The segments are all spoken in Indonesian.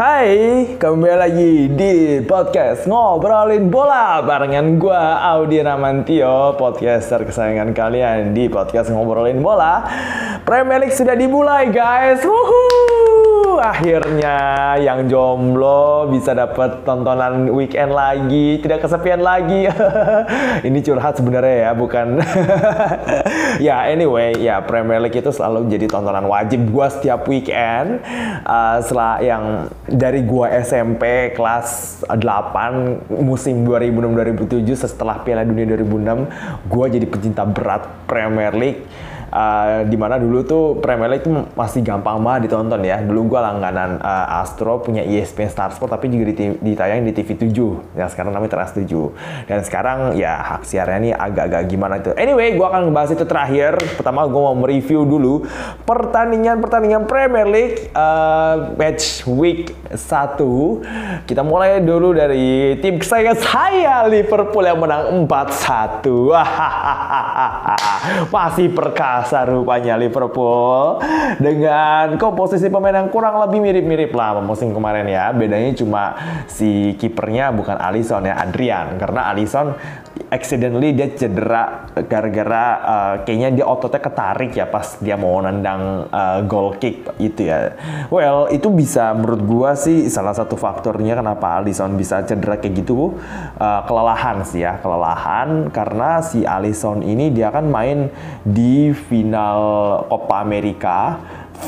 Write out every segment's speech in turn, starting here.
Hai, kembali lagi di podcast Ngobrolin Bola Barengan gue Audi Ramantio, podcaster kesayangan kalian di podcast Ngobrolin Bola Premier League sudah dimulai guys, Wuhuu! Akhirnya yang jomblo bisa dapat tontonan weekend lagi, tidak kesepian lagi. Ini curhat sebenarnya ya, bukan. Ya anyway, ya Premier League itu selalu jadi tontonan wajib gue setiap weekend. Uh, Setelah yang dari gua SMP kelas 8 musim 2006-2007 setelah Piala Dunia 2006 gua jadi pecinta berat Premier League uh, di mana dulu tuh Premier League itu masih gampang banget ditonton ya. Dulu gue langganan uh, Astro punya ESPN Star Sport tapi juga ditayang di TV 7 yang sekarang namanya Trans 7. Dan sekarang ya hak siarnya ini agak-agak gimana itu. Anyway, gue akan ngebahas itu terakhir. Pertama gue mau mereview dulu pertandingan-pertandingan Premier League uh, match week 1. Kita mulai dulu dari tim kesayangan saya Liverpool yang menang 4-1. Masih perkasa kasar rupanya Liverpool dengan komposisi pemain yang kurang lebih mirip-mirip lah musim kemarin ya. Bedanya cuma si kipernya bukan Alisson ya, Adrian. Karena Alisson accidentally dia cedera gara-gara uh, kayaknya dia ototnya ketarik ya pas dia mau nendang uh, goal kick itu ya. Well, itu bisa menurut gua sih salah satu faktornya kenapa Alisson bisa cedera kayak gitu uh, kelelahan sih ya, kelelahan karena si Alisson ini dia kan main di final Copa America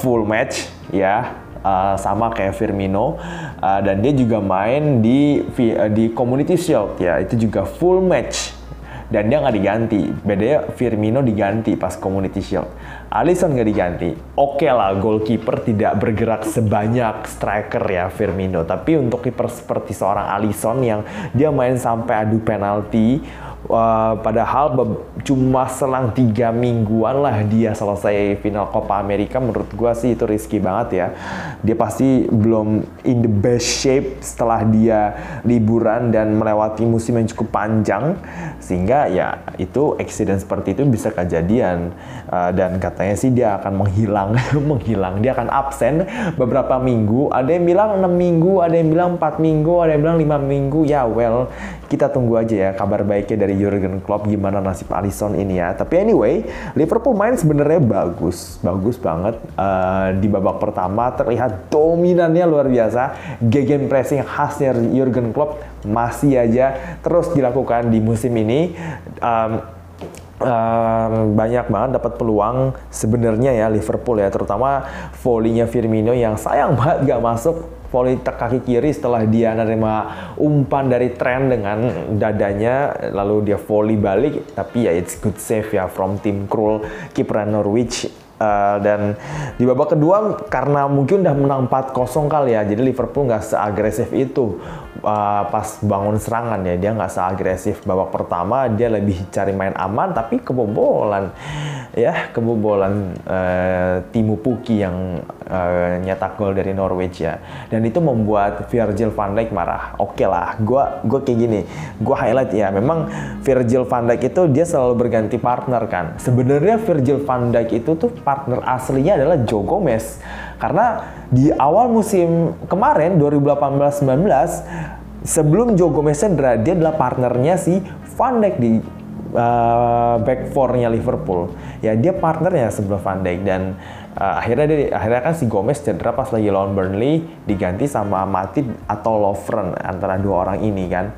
full match ya uh, sama kayak Firmino. Uh, dan dia juga main di uh, di Community Shield. Ya itu juga full match. Dan dia nggak diganti. Bedanya Firmino diganti pas Community Shield. Alisson nggak diganti. Oke okay lah goalkeeper tidak bergerak sebanyak striker ya Firmino. Tapi untuk kiper seperti seorang Alisson yang dia main sampai adu penalti Uh, padahal cuma selang tiga mingguan lah dia selesai final Copa America. Menurut gue sih itu risky banget ya. Dia pasti belum in the best shape setelah dia liburan dan melewati musim yang cukup panjang. Sehingga ya itu accident seperti itu bisa kejadian. Uh, dan katanya sih dia akan menghilang menghilang. Dia akan absen beberapa minggu. Ada yang bilang enam minggu ada yang bilang empat minggu ada yang bilang lima minggu. Ya well kita tunggu aja ya kabar baiknya dari Jurgen Klopp gimana nasib Alisson ini ya. Tapi anyway, Liverpool main sebenarnya bagus, bagus banget. Uh, di babak pertama terlihat dominannya luar biasa. Gegen pressing khasnya Jurgen Klopp masih aja terus dilakukan di musim ini. Um, Um, banyak banget dapat peluang sebenarnya ya Liverpool ya terutama volleynya Firmino yang sayang banget gak masuk volley kaki kiri setelah dia menerima umpan dari tren dengan dadanya lalu dia volley balik. Tapi ya it's good save ya from tim Krul kiper Norwich Uh, dan di babak kedua karena mungkin udah menang 4-0 kali ya jadi Liverpool nggak seagresif itu. Uh, pas bangun serangan ya dia nggak seagresif babak pertama dia lebih cari main aman tapi kebobolan ya kebobolan uh, Timu Puki yang uh, nyetak gol dari Norwich ya dan itu membuat Virgil van Dijk marah oke okay lah gue gue kayak gini gue highlight ya memang Virgil van Dijk itu dia selalu berganti partner kan sebenarnya Virgil van Dijk itu tuh partner aslinya adalah Joe Gomez. Karena di awal musim kemarin 2018-19 sebelum Joe Gomez cedera dia adalah partnernya si Van Dijk di uh, back four-nya Liverpool. Ya dia partnernya sebelum Van Dijk dan uh, akhirnya dia akhirnya kan si Gomez cedera pas lagi lawan Burnley diganti sama Matip atau Lovren antara dua orang ini kan.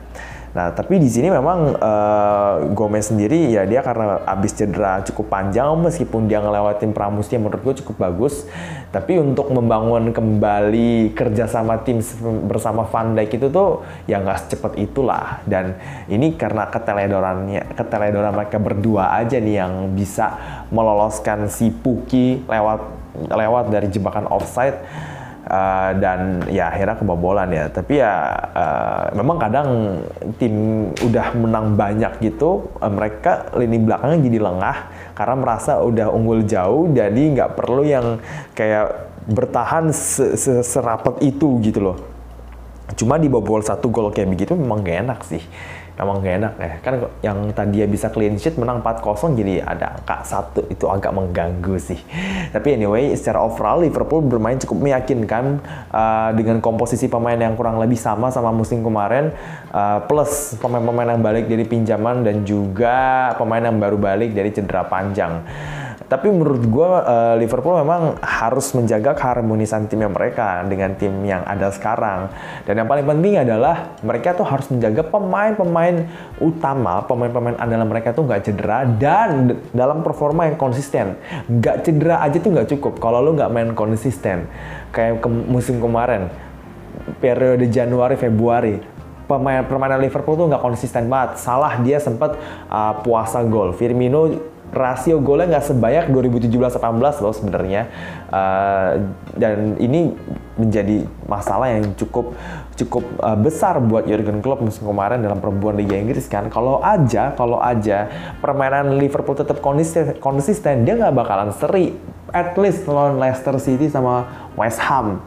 Nah, tapi di sini memang uh, Gomez sendiri ya dia karena abis cedera cukup panjang meskipun dia ngelewatin pramusim menurut gue cukup bagus. Tapi untuk membangun kembali kerjasama tim bersama Van Dijk itu tuh ya nggak secepat itulah. Dan ini karena keteledorannya, keteledoran mereka berdua aja nih yang bisa meloloskan si Puki lewat lewat dari jebakan offside Uh, dan ya akhirnya kebobolan ya. Tapi ya uh, memang kadang tim udah menang banyak gitu uh, mereka lini belakangnya jadi lengah karena merasa udah unggul jauh jadi nggak perlu yang kayak bertahan serapat itu gitu loh. Cuma di bobol satu gol kayak begitu memang gak enak sih emang gak enak ya. Kan yang tadi dia bisa clean sheet menang 4-0 jadi ada angka satu itu agak mengganggu sih. Tapi anyway, secara overall Liverpool bermain cukup meyakinkan uh, dengan komposisi pemain yang kurang lebih sama sama musim kemarin uh, plus pemain-pemain yang balik dari pinjaman dan juga pemain yang baru balik dari cedera panjang. Tapi menurut gue uh, Liverpool memang harus menjaga keharmonisan timnya mereka dengan tim yang ada sekarang. Dan yang paling penting adalah mereka tuh harus menjaga pemain-pemain utama, pemain-pemain andalan mereka tuh nggak cedera dan dalam performa yang konsisten. Nggak cedera aja tuh nggak cukup kalau lo nggak main konsisten. Kayak ke musim kemarin, periode Januari Februari pemain permainan Liverpool tuh nggak konsisten banget. Salah dia sempat uh, puasa gol. Firmino rasio golnya nggak sebanyak 2017-18 loh sebenarnya. Uh, dan ini menjadi masalah yang cukup cukup uh, besar buat Jurgen Klopp musim kemarin dalam perempuan Liga Inggris kan. Kalau aja kalau aja permainan Liverpool tetap konsisten, konsisten dia nggak bakalan seri. At least lawan Leicester City sama West Ham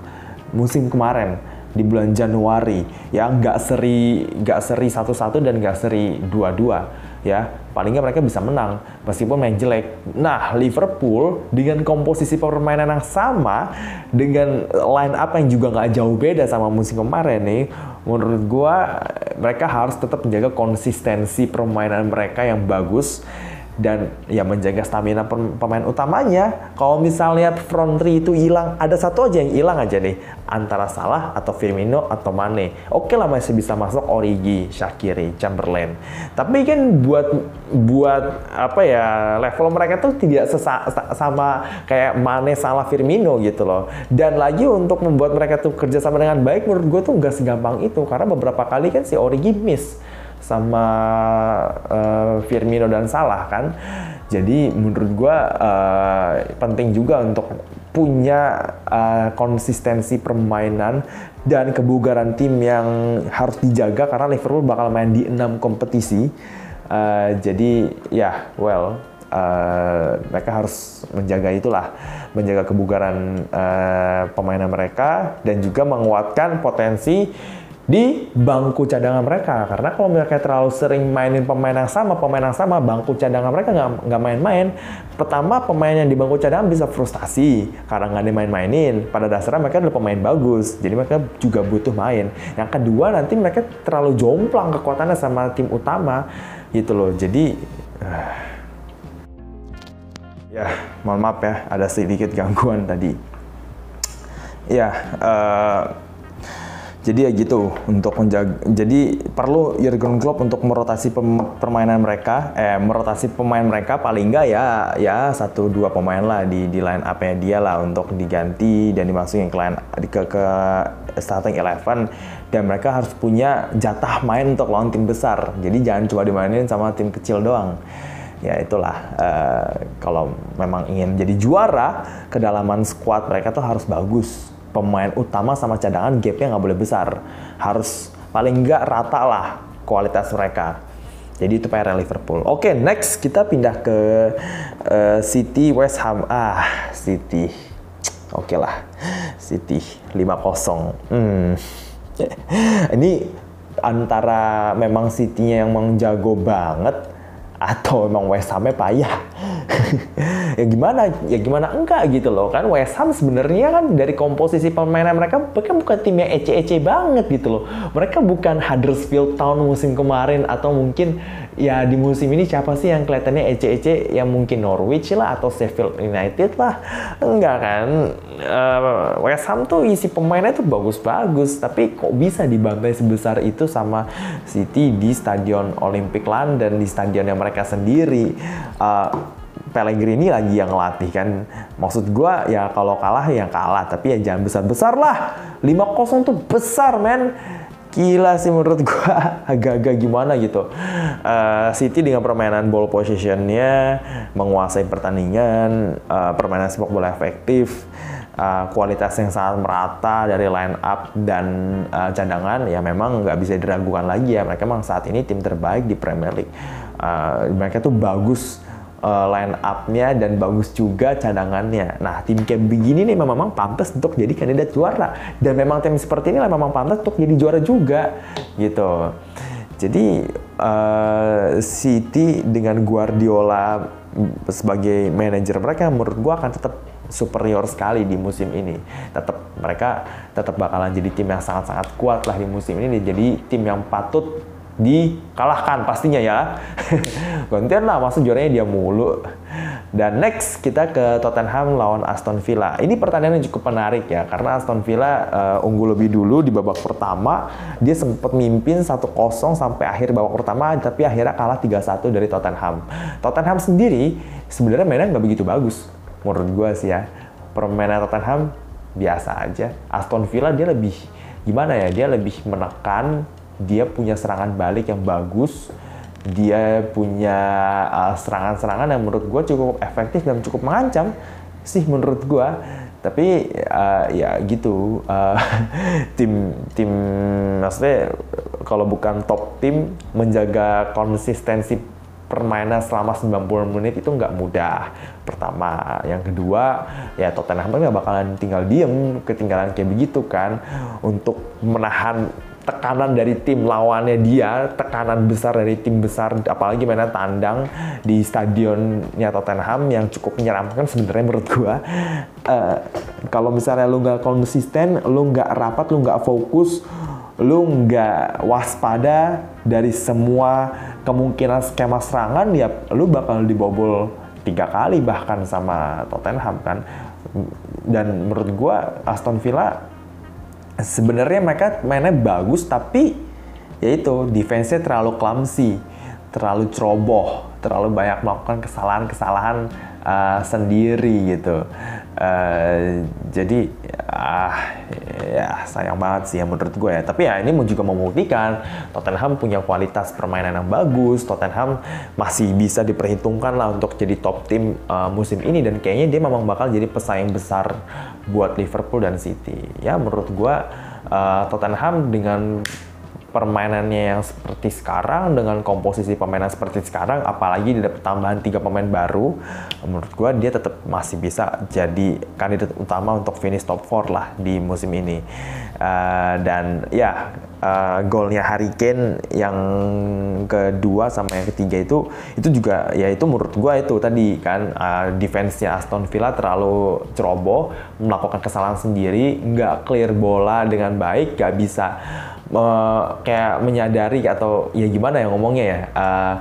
musim kemarin di bulan Januari. Ya nggak seri nggak seri satu-satu dan nggak seri dua-dua ya paling nggak mereka bisa menang meskipun main jelek. Nah Liverpool dengan komposisi permainan yang sama dengan line up yang juga nggak jauh beda sama musim kemarin nih, menurut gua mereka harus tetap menjaga konsistensi permainan mereka yang bagus dan ya menjaga stamina pemain utamanya. Kalau misalnya front three itu hilang, ada satu aja yang hilang aja nih, antara Salah atau Firmino atau Mane. Oke lah masih bisa masuk Origi, Shakiri, Chamberlain. Tapi kan buat buat apa ya level mereka tuh tidak sesa, sama kayak Mane, Salah, Firmino gitu loh. Dan lagi untuk membuat mereka tuh kerja sama dengan baik, menurut gue tuh nggak segampang itu karena beberapa kali kan si Origi miss sama uh, Firmino dan Salah kan. Jadi menurut gue uh, penting juga untuk punya uh, konsistensi permainan dan kebugaran tim yang harus dijaga karena Liverpool bakal main di enam kompetisi. Uh, jadi ya, well, uh, mereka harus menjaga itulah, menjaga kebugaran uh, pemainan mereka dan juga menguatkan potensi di bangku cadangan mereka. Karena kalau mereka terlalu sering mainin pemain yang sama pemain yang sama bangku cadangan mereka nggak nggak main-main. Pertama pemain yang di bangku cadangan bisa frustasi karena nggak dimain-mainin. Pada dasarnya mereka adalah pemain bagus jadi mereka juga butuh main. Yang kedua nanti mereka terlalu jomplang kekuatannya sama tim utama gitu loh. Jadi uh, ya mohon maaf ya ada sedikit gangguan tadi. Ya uh, jadi ya gitu untuk menjaga. Jadi perlu Jurgen Klopp untuk merotasi permainan mereka, eh merotasi pemain mereka paling enggak ya ya satu dua pemain lah di di line up-nya dia lah untuk diganti dan dimasukin ke line ke ke starting eleven dan mereka harus punya jatah main untuk lawan tim besar. Jadi jangan cuma dimainin sama tim kecil doang ya itulah uh, kalau memang ingin jadi juara kedalaman squad mereka tuh harus bagus pemain utama sama cadangan gapnya nggak boleh besar. Harus paling nggak rata lah kualitas mereka. Jadi itu PR Liverpool. Oke, okay, next kita pindah ke uh, City West Ham. Ah, City. Oke okay lah. City 5-0. Hmm. Ini antara memang City-nya yang menjago banget atau emang West Hamnya payah? Ya gimana? Ya gimana enggak gitu loh kan? West Ham sebenarnya kan dari komposisi permainan mereka mereka bukan tim yang ece-ece banget gitu loh. Mereka bukan Huddersfield Town musim kemarin atau mungkin ya di musim ini siapa sih yang kelihatannya ece-ece? Yang mungkin Norwich lah atau Sheffield United lah. Enggak kan? Uh, West Ham tuh isi pemainnya tuh bagus-bagus tapi kok bisa dibantai sebesar itu sama City di Stadion Olympic London di stadion yang mereka sendiri uh, Pellegrini lagi yang ngelatih kan? Maksud gue ya kalau kalah ya kalah. Tapi ya jangan besar-besar lah 5-0 tuh besar men. Gila sih menurut gua. Agak-agak gimana gitu. Uh, City dengan permainan ball positionnya menguasai pertandingan, uh, permainan sepak bola efektif, uh, kualitas yang sangat merata dari line up dan uh, cadangan ya memang nggak bisa diragukan lagi ya. Mereka memang saat ini tim terbaik di Premier League. Uh, mereka tuh bagus uh, line up-nya dan bagus juga cadangannya. Nah, tim kayak begini nih memang pantas untuk jadi kandidat juara. Dan memang tim seperti ini memang pantas untuk jadi juara juga gitu. Jadi uh, City dengan Guardiola sebagai manajer mereka menurut gua akan tetap superior sekali di musim ini. Tetap mereka tetap bakalan jadi tim yang sangat-sangat kuat lah di musim ini. Jadi tim yang patut dikalahkan pastinya ya. Gantian lah, maksud juaranya dia mulu. Dan next kita ke Tottenham lawan Aston Villa. Ini pertandingan yang cukup menarik ya, karena Aston Villa uh, unggul lebih dulu di babak pertama. Dia sempat mimpin 1-0 sampai akhir babak pertama, tapi akhirnya kalah 3-1 dari Tottenham. Tottenham sendiri sebenarnya mainnya nggak begitu bagus, menurut gue sih ya. Permainan Tottenham biasa aja. Aston Villa dia lebih gimana ya? Dia lebih menekan dia punya serangan balik yang bagus, dia punya uh, serangan-serangan uh, yang menurut gue cukup efektif dan cukup mengancam sih menurut gue. Tapi uh, ya gitu, uh, tim tim maksudnya kalau bukan top tim menjaga konsistensi permainan selama 90 menit itu nggak mudah. Pertama, yang kedua ya Tottenham nggak bakalan tinggal diem ketinggalan kayak begitu kan untuk menahan tekanan dari tim lawannya dia, tekanan besar dari tim besar, apalagi mana tandang di stadionnya Tottenham yang cukup menyeramkan sebenarnya menurut gua. Uh, kalau misalnya lu nggak konsisten, lu nggak rapat, lu nggak fokus, lu nggak waspada dari semua kemungkinan skema serangan, ya lu bakal dibobol tiga kali bahkan sama Tottenham kan. Dan menurut gua Aston Villa sebenarnya mereka mainnya bagus tapi ya itu defense-nya terlalu clumsy, terlalu ceroboh, terlalu banyak melakukan kesalahan-kesalahan uh, sendiri gitu. Uh, jadi ah ya sayang banget sih ya menurut gue ya. Tapi ya ini juga membuktikan Tottenham punya kualitas permainan yang bagus. Tottenham masih bisa diperhitungkan lah untuk jadi top tim uh, musim ini dan kayaknya dia memang bakal jadi pesaing besar buat Liverpool dan City. Ya menurut gue uh, Tottenham dengan permainannya yang seperti sekarang dengan komposisi pemainan seperti sekarang apalagi dapat tambahan tiga pemain baru menurut gue dia tetap masih bisa jadi kandidat utama untuk finish top 4 lah di musim ini. Uh, dan ya uh, golnya Harry Kane yang kedua sama yang ketiga itu itu juga ya itu menurut gue itu tadi kan uh, defense-nya Aston Villa terlalu ceroboh melakukan kesalahan sendiri nggak clear bola dengan baik nggak bisa uh, kayak menyadari atau ya gimana ya ngomongnya ya uh,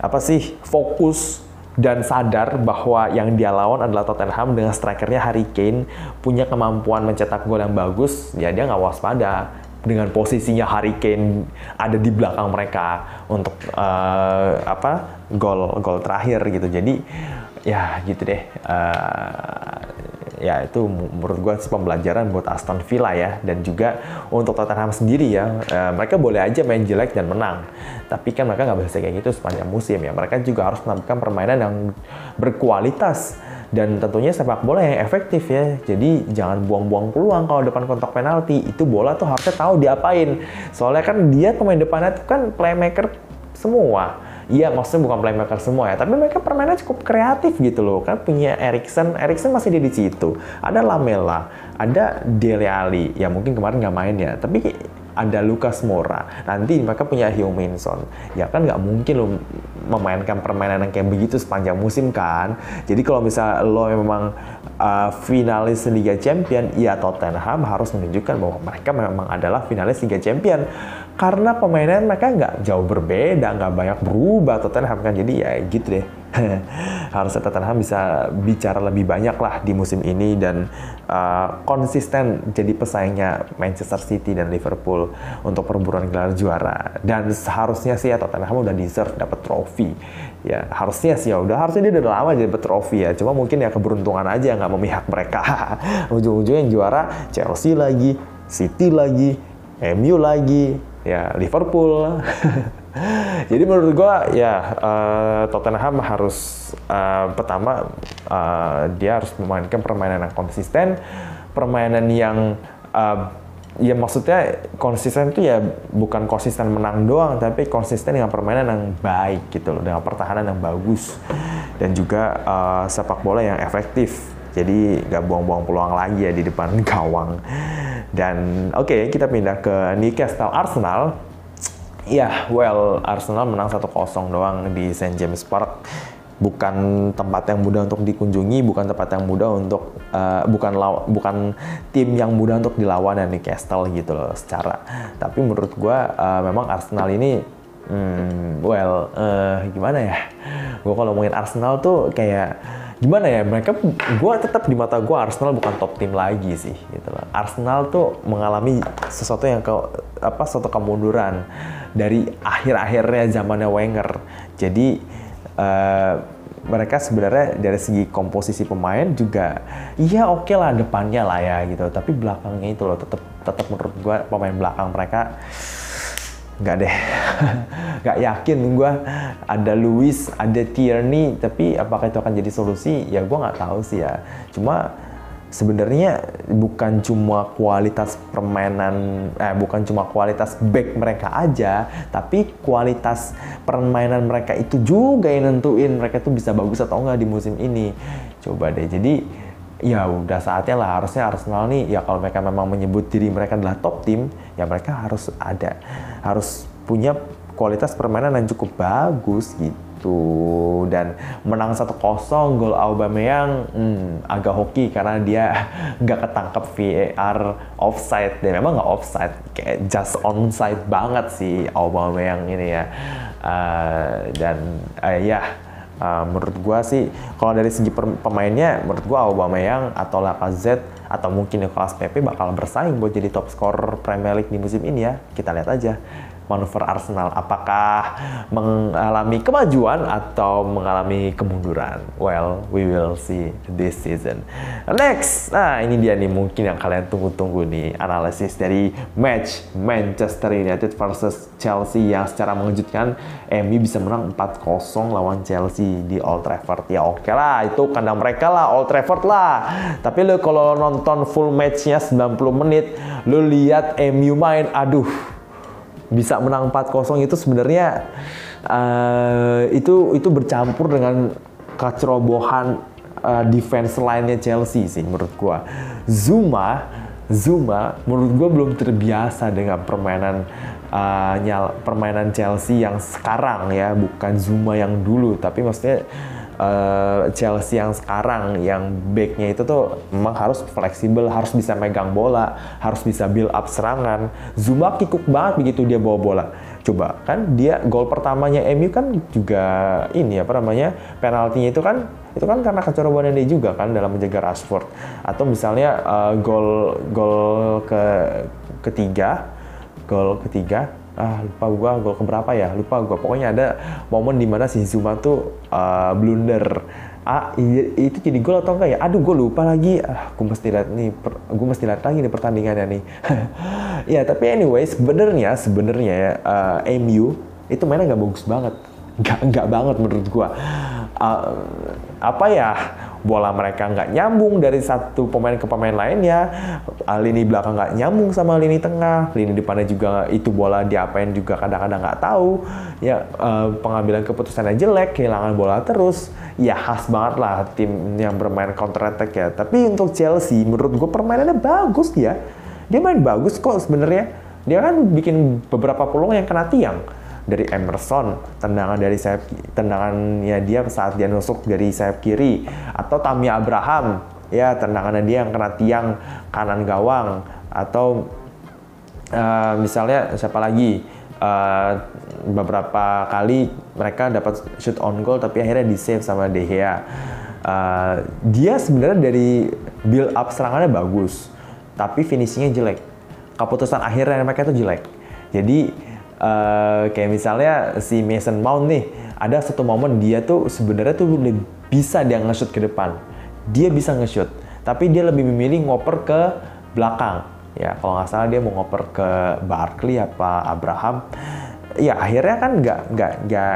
apa sih fokus dan sadar bahwa yang dia lawan adalah Tottenham dengan strikernya Harry Kane punya kemampuan mencetak gol yang bagus ya dia nggak waspada dengan posisinya Harry Kane ada di belakang mereka untuk uh, apa gol gol terakhir gitu. Jadi ya gitu deh uh, ya itu menurut gue pembelajaran buat Aston Villa ya. Dan juga untuk Tottenham sendiri ya e, mereka boleh aja main jelek dan menang. Tapi kan mereka nggak bisa kayak gitu sepanjang musim ya. Mereka juga harus menampilkan permainan yang berkualitas. Dan tentunya sepak bola yang efektif ya. Jadi jangan buang-buang peluang kalau depan kontak penalti. Itu bola tuh harusnya tahu diapain. Soalnya kan dia pemain depannya tuh kan playmaker semua Iya, maksudnya bukan playmaker semua ya, tapi mereka permainan cukup kreatif gitu loh. Kan punya Erikson, Erikson masih di situ. Ada Lamela, ada Dele Alli, ya mungkin kemarin nggak main ya, tapi ada Lucas Moura. Nanti mereka punya Hugh Minson. Ya kan nggak mungkin lo memainkan permainan yang kayak begitu sepanjang musim kan. Jadi kalau misal lo memang uh, finalis Liga Champion, ya Tottenham harus menunjukkan bahwa mereka memang adalah finalis Liga Champion karena pemainan mereka nggak jauh berbeda, nggak banyak berubah Tottenham kan. Jadi ya gitu deh. Harusnya Tottenham bisa bicara lebih banyak lah di musim ini dan uh, konsisten jadi pesaingnya Manchester City dan Liverpool untuk perburuan gelar juara. Dan seharusnya sih ya Tottenham udah deserve dapat trofi. Ya harusnya sih ya udah harusnya dia udah lama jadi dapat trofi ya. Cuma mungkin ya keberuntungan aja nggak memihak mereka. Ujung-ujungnya juara Chelsea lagi, City lagi, MU lagi, ya Liverpool. Jadi menurut gue ya uh, Tottenham harus uh, pertama uh, dia harus memainkan permainan yang konsisten, permainan yang uh, ya maksudnya konsisten itu ya bukan konsisten menang doang, tapi konsisten dengan permainan yang baik gitu loh, dengan pertahanan yang bagus dan juga uh, sepak bola yang efektif. Jadi gak buang-buang peluang lagi ya di depan gawang. Dan oke, okay, kita pindah ke Newcastle Arsenal. Ya, well, Arsenal menang 1-0 doang di St. James Park. Bukan tempat yang mudah untuk dikunjungi, bukan tempat yang mudah untuk uh, bukan law, bukan tim yang mudah untuk dilawan ya Newcastle gitu loh secara. Tapi menurut gua uh, memang Arsenal ini hmm, well, uh, gimana ya? Gua kalau ngomongin Arsenal tuh kayak gimana ya? Mereka gue tetap di mata gue Arsenal bukan top tim lagi sih gitu loh. Arsenal tuh mengalami sesuatu yang ke apa suatu kemunduran dari akhir-akhirnya zamannya Wenger. Jadi uh, mereka sebenarnya dari segi komposisi pemain juga iya oke okay lah depannya lah ya gitu. Tapi belakangnya itu loh tetap tetap menurut gue pemain belakang mereka nggak deh. Nggak yakin gue ada Luis ada Tierney tapi apakah itu akan jadi solusi? Ya gue nggak tahu sih ya. Cuma sebenarnya bukan cuma kualitas permainan eh bukan cuma kualitas back mereka aja tapi kualitas permainan mereka itu juga yang nentuin mereka tuh bisa bagus atau enggak di musim ini. Coba deh. Jadi ya udah saatnya lah harusnya Arsenal nih ya kalau mereka memang menyebut diri mereka adalah top tim ya mereka harus ada harus punya kualitas permainan yang cukup bagus gitu. Dan menang 1-0 gol Aubameyang hmm, agak hoki karena dia nggak ketangkep VAR offside. Dan memang nggak offside kayak just onside banget sih Aubameyang ini ya. Uh, dan uh, ya Uh, menurut gua sih kalau dari segi pemainnya menurut gua Aubameyang atau Lacazette atau mungkin Nicolas Pepe bakal bersaing buat jadi top scorer Premier League di musim ini ya. Kita lihat aja manuver Arsenal? Apakah mengalami kemajuan atau mengalami kemunduran? Well we will see this season. Next. Nah ini dia nih mungkin yang kalian tunggu-tunggu nih analisis dari match Manchester United versus Chelsea yang secara mengejutkan MU bisa menang 4-0 lawan Chelsea di Old Trafford. Ya oke okay lah itu kandang mereka lah Old Trafford lah. Tapi lo kalau nonton full matchnya 90 menit lo lihat MU main aduh bisa menang 4-0 itu sebenarnya uh, itu itu bercampur dengan kecerobohan uh, defense line-nya Chelsea sih menurut gua. Zuma Zuma menurut gua belum terbiasa dengan permainan uh, nyal, permainan Chelsea yang sekarang ya, bukan Zuma yang dulu, tapi maksudnya uh, Chelsea yang sekarang yang backnya itu tuh memang harus fleksibel, harus bisa megang bola, harus bisa build up serangan. Zuma kikuk banget begitu dia bawa bola. Coba kan dia gol pertamanya MU kan juga ini apa namanya penaltinya itu kan itu kan karena kecerobohan dia juga kan dalam menjaga Rashford atau misalnya uh, gol gol ke ketiga gol ketiga ah lupa gua gol keberapa ya? Lupa gua. Pokoknya ada momen di mana si Zuma tuh uh, blunder. Ah iya, itu jadi gol atau enggak ya? Aduh gue lupa lagi. Ah gue mesti lihat nih gue mesti lihat lagi nih pertandingannya nih. Ya tapi anyway sebenarnya sebenarnya ya uh, eh, MU itu mainnya nggak bagus banget. Nggak nggak banget menurut gue uh, apa ya bola mereka nggak nyambung dari satu pemain ke pemain lainnya, ah, lini belakang nggak nyambung sama lini tengah, lini depannya juga itu bola diapain juga kadang-kadang nggak tahu, ya uh, pengambilan keputusannya jelek, kehilangan bola terus, ya khas banget lah tim yang bermain counter attack ya. Tapi untuk Chelsea, menurut gue permainannya bagus ya, dia main bagus kok sebenarnya, dia kan bikin beberapa peluang yang kena tiang dari Emerson, tendangan dari sayap tendangannya dia saat dia nusuk dari sayap kiri atau Tammy Abraham ya tendangannya dia yang kena tiang kanan gawang atau uh, misalnya siapa lagi uh, beberapa kali mereka dapat shoot on goal tapi akhirnya di save sama De Gea. Uh, dia sebenarnya dari build up serangannya bagus, tapi finishingnya jelek. Keputusan akhirnya mereka itu jelek. Jadi uh, kayak misalnya si Mason Mount nih ada satu momen dia tuh sebenarnya tuh bisa dia nge-shoot ke depan. Dia bisa nge-shoot tapi dia lebih memilih ngoper ke belakang. Ya kalau nggak salah dia mau ngoper ke Barkley apa Abraham ya akhirnya kan nggak nggak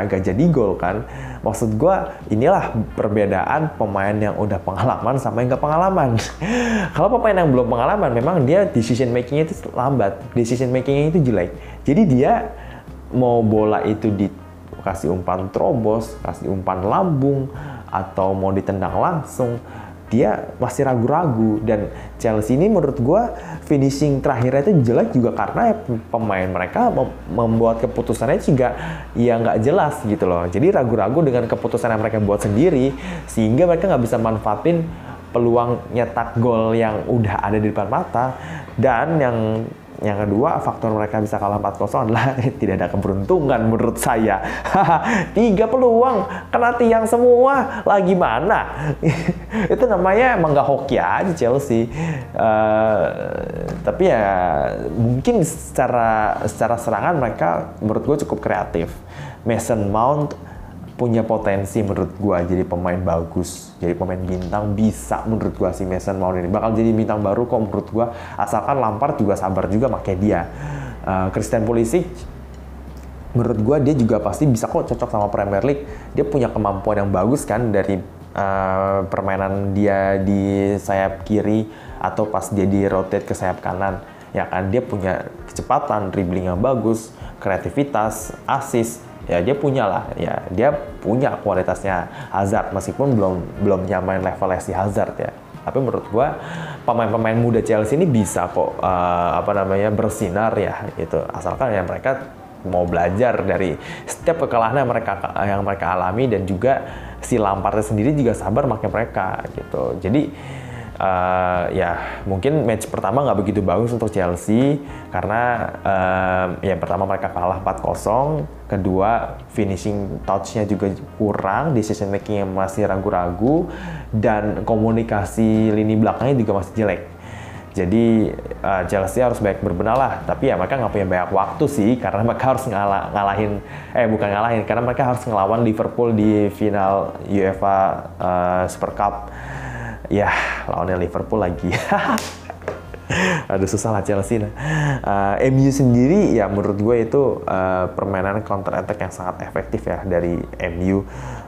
nggak jadi gol kan. Maksud gue inilah perbedaan pemain yang udah pengalaman sama yang nggak pengalaman. Kalau pemain yang belum pengalaman memang dia decision makingnya itu lambat decision makingnya itu jelek. Jadi dia mau bola itu dikasih umpan terobos kasih umpan lambung atau mau ditendang langsung dia masih ragu-ragu. Dan Chelsea ini menurut gue finishing terakhirnya itu jelek juga karena pemain mereka membuat keputusannya juga ya nggak jelas gitu loh. Jadi ragu-ragu dengan keputusan yang mereka buat sendiri sehingga mereka nggak bisa manfaatin peluang nyetak gol yang udah ada di depan mata. Dan yang yang kedua, faktor mereka bisa kalah 4-0 adalah tidak ada keberuntungan menurut saya. Tiga peluang, kena tiang semua. Lagi mana? itu namanya emang gak hoki aja Chelsea. Uh, tapi ya mungkin secara secara serangan mereka menurut gue cukup kreatif. Mason Mount punya potensi menurut gua jadi pemain bagus, jadi pemain bintang bisa menurut gua si Mason Mount ini bakal jadi bintang baru kok menurut gua asalkan Lampard juga sabar juga pakai dia. Uh, Christian Pulisic menurut gua dia juga pasti bisa kok cocok sama Premier League. Dia punya kemampuan yang bagus kan dari uh, permainan dia di sayap kiri atau pas dia di rotate ke sayap kanan. Ya kan dia punya kecepatan, dribbling yang bagus, kreativitas, assist ya dia punya lah ya dia punya kualitasnya Hazard meskipun belum belum nyamain level si Hazard ya. Tapi menurut gua pemain-pemain muda Chelsea ini bisa kok uh, apa namanya bersinar ya gitu. Asalkan ya mereka mau belajar dari setiap kekalahan yang mereka yang mereka alami dan juga si Lampard sendiri juga sabar makin mereka gitu. Jadi uh, ya mungkin match pertama nggak begitu bagus untuk Chelsea karena uh, ya pertama mereka kalah 4-0, kedua finishing touch-nya juga kurang, decision making yang masih ragu-ragu dan komunikasi lini belakangnya juga masih jelek. Jadi uh, Chelsea harus banyak berbenah lah, tapi ya mereka nggak punya banyak waktu sih karena mereka harus ngalah, ngalahin, eh bukan ngalahin, karena mereka harus ngelawan Liverpool di final UEFA uh, Super Cup ya lawannya Liverpool lagi. Aduh susah lah Chelsea. Nah. Uh, MU sendiri ya menurut gue itu uh, permainan counter attack yang sangat efektif ya dari MU.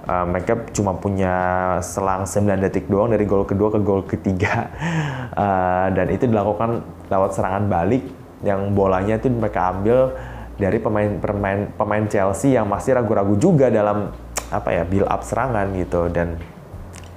Uh, mereka cuma punya selang 9 detik doang dari gol kedua ke gol ketiga. Uh, dan itu dilakukan lewat serangan balik yang bolanya itu mereka ambil dari pemain pemain pemain Chelsea yang masih ragu-ragu juga dalam apa ya build up serangan gitu dan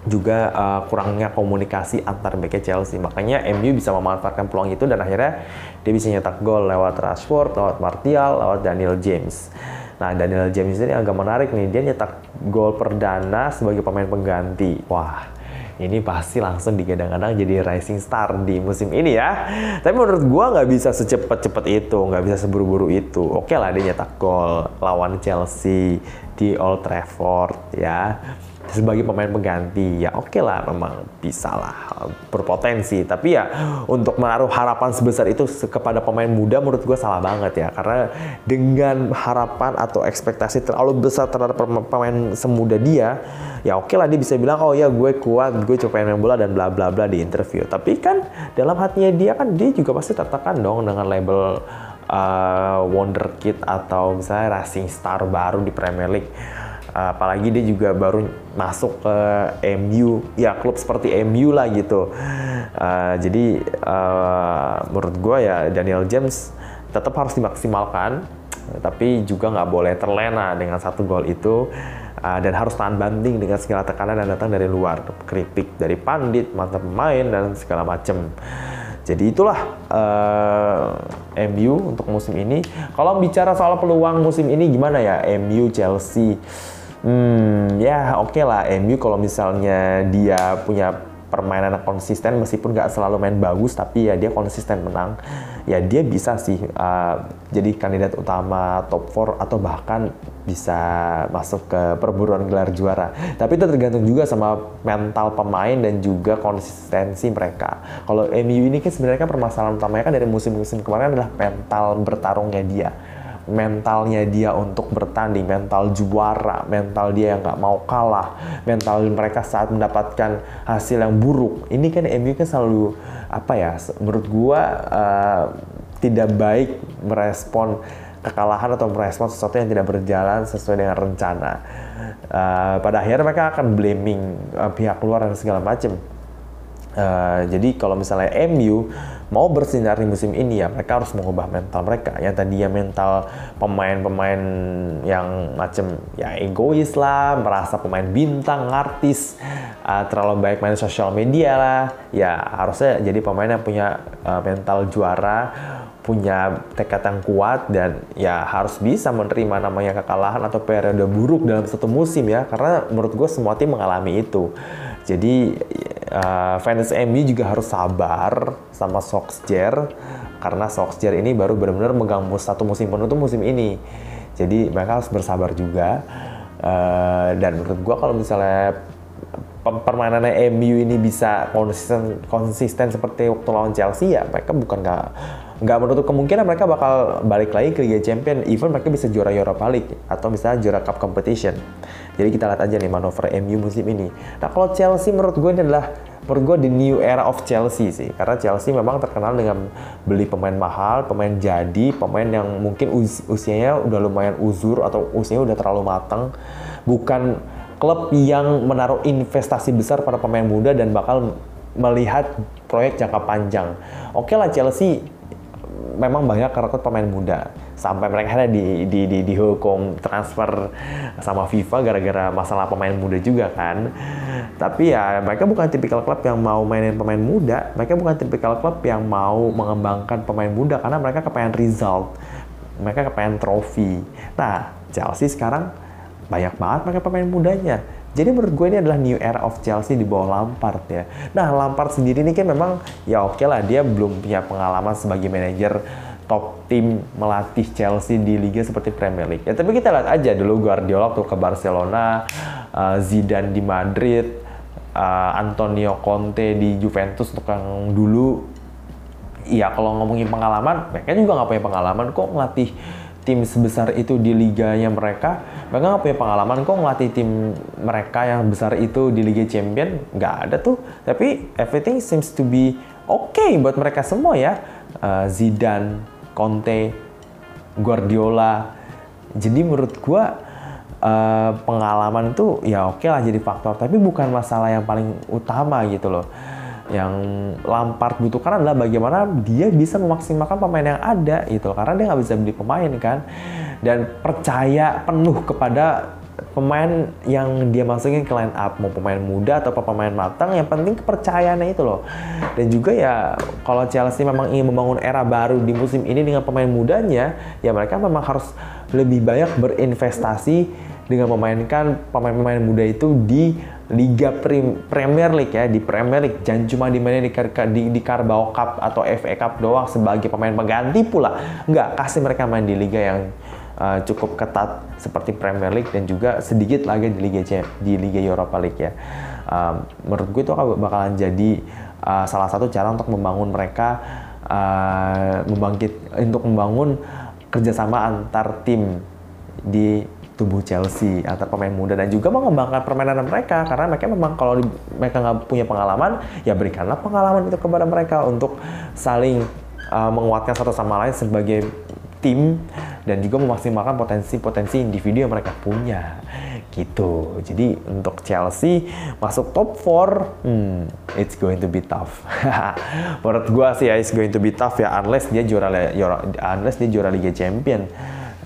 juga uh, kurangnya komunikasi antar backnya Chelsea. Makanya MU bisa memanfaatkan peluang itu dan akhirnya dia bisa nyetak gol lewat Rashford, lewat Martial, lewat Daniel James. Nah, Daniel James ini agak menarik nih. Dia nyetak gol perdana sebagai pemain pengganti. Wah, ini pasti langsung digadang-gadang jadi rising star di musim ini ya. Tapi menurut gua nggak bisa secepat-cepat itu, nggak bisa seburu-buru itu. Oke lah dia nyetak gol lawan Chelsea di Old Trafford ya sebagai pemain pengganti ya oke okay lah memang bisa lah berpotensi. Tapi ya untuk menaruh harapan sebesar itu kepada pemain muda menurut gue salah banget ya. Karena dengan harapan atau ekspektasi terlalu besar terhadap pemain semuda dia ya oke okay lah dia bisa bilang oh ya gue kuat gue coba main bola dan bla bla bla di interview. Tapi kan dalam hatinya dia kan dia juga pasti tertekan dong dengan label uh, wonderkid atau misalnya racing star baru di Premier League apalagi dia juga baru masuk ke MU ya klub seperti MU lah gitu uh, jadi uh, menurut gue ya Daniel James tetap harus dimaksimalkan tapi juga nggak boleh terlena dengan satu gol itu uh, dan harus tahan banting dengan segala tekanan yang datang dari luar kritik dari pandit mantan pemain dan segala macem jadi itulah uh, MU untuk musim ini. Kalau bicara soal peluang musim ini gimana ya MU Chelsea? Hmm, ya oke okay lah MU kalau misalnya dia punya permainan konsisten meskipun nggak selalu main bagus tapi ya dia konsisten menang ya dia bisa sih uh, jadi kandidat utama top 4 atau bahkan bisa masuk ke perburuan gelar juara. Tapi itu tergantung juga sama mental pemain dan juga konsistensi mereka. Kalau MU ini kan sebenarnya kan permasalahan utamanya kan dari musim-musim kemarin adalah mental bertarungnya dia mentalnya dia untuk bertanding, mental juara, mental dia yang nggak mau kalah, mental mereka saat mendapatkan hasil yang buruk. Ini kan MU kan selalu apa ya? Menurut gua uh, tidak baik merespon kekalahan atau merespon sesuatu yang tidak berjalan sesuai dengan rencana. Uh, pada akhirnya mereka akan blaming uh, pihak luar dan segala macam. Uh, jadi kalau misalnya MU mau bersinar di musim ini ya mereka harus mengubah mental mereka. Yang tadi ya mental pemain-pemain yang macam ya egois lah merasa pemain bintang artis uh, terlalu baik main sosial media lah. Ya harusnya jadi pemain yang punya uh, mental juara punya tekad yang kuat dan ya harus bisa menerima namanya kekalahan atau periode buruk dalam satu musim ya. Karena menurut gue semua tim mengalami itu. Jadi uh, fans MU juga harus sabar sama Solskjaer karena Solskjaer ini baru benar-benar megang satu musim penuh tuh musim ini. Jadi mereka harus bersabar juga. Uh, dan menurut gue kalau misalnya permainannya MU ini bisa konsisten konsisten seperti waktu lawan Chelsea ya mereka bukan nggak nggak menutup kemungkinan mereka bakal balik lagi ke Liga Champion even mereka bisa juara Europa League atau misalnya juara Cup Competition jadi kita lihat aja nih manuver MU musim ini. Nah kalau Chelsea menurut gue ini adalah menurut gue the new era of Chelsea sih. Karena Chelsea memang terkenal dengan beli pemain mahal pemain jadi pemain yang mungkin us usianya udah lumayan uzur atau usianya udah terlalu matang. Bukan klub yang menaruh investasi besar pada pemain muda dan bakal melihat proyek jangka panjang. Oke lah Chelsea memang banyak rekrut pemain muda. Sampai mereka ada di, di, di, dihukum transfer sama FIFA gara-gara masalah pemain muda juga kan. Tapi ya mereka bukan tipikal klub yang mau mainin pemain muda. Mereka bukan tipikal klub yang mau mengembangkan pemain muda karena mereka kepengen result. Mereka kepengen trofi. Nah Chelsea sekarang banyak banget mereka pemain mudanya jadi menurut gue ini adalah new era of Chelsea di bawah Lampard ya. Nah Lampard sendiri ini kan memang ya oke okay lah dia belum punya pengalaman sebagai manajer top tim melatih Chelsea di liga seperti Premier League. Ya tapi kita lihat aja dulu Guardiola tuh ke Barcelona, uh, Zidane di Madrid, uh, Antonio Conte di Juventus untuk yang dulu. Iya kalau ngomongin pengalaman, mereka juga nggak punya pengalaman kok melatih tim sebesar itu di liganya mereka, mereka nggak punya pengalaman kok ngelatih tim mereka yang besar itu di Liga Champion, nggak ada tuh. Tapi everything seems to be okay buat mereka semua ya. Uh, Zidane, Conte, Guardiola. Jadi menurut gua uh, pengalaman itu ya oke okay lah jadi faktor, tapi bukan masalah yang paling utama gitu loh yang Lampard butuhkan adalah bagaimana dia bisa memaksimalkan pemain yang ada gitu. Karena dia nggak bisa beli pemain kan. Dan percaya penuh kepada pemain yang dia masukin ke line up mau pemain muda atau pemain matang yang penting kepercayaannya itu loh. Dan juga ya kalau Chelsea memang ingin membangun era baru di musim ini dengan pemain mudanya ya mereka memang harus lebih banyak berinvestasi dengan memainkan pemain-pemain muda itu di Liga Premier League ya di Premier League. Jangan cuma dimainin di, di, di Carabao Cup atau FA Cup doang sebagai pemain pengganti pula. Nggak kasih mereka main di liga yang uh, cukup ketat seperti Premier League dan juga sedikit lagi di Liga di Liga Europa League ya. Um, menurut gue itu bakalan jadi uh, salah satu cara untuk membangun mereka uh, membangkit untuk membangun kerjasama antar tim di tubuh Chelsea antar pemain muda dan juga mengembangkan permainan mereka karena mereka memang kalau mereka nggak punya pengalaman ya berikanlah pengalaman itu kepada mereka untuk saling uh, menguatkan satu sama lain sebagai tim dan juga memaksimalkan potensi-potensi individu yang mereka punya gitu. Jadi untuk Chelsea masuk top 4, hmm, it's going to be tough. Menurut gua sih ya, it's going to be tough ya unless dia juara, unless dia juara Liga Champion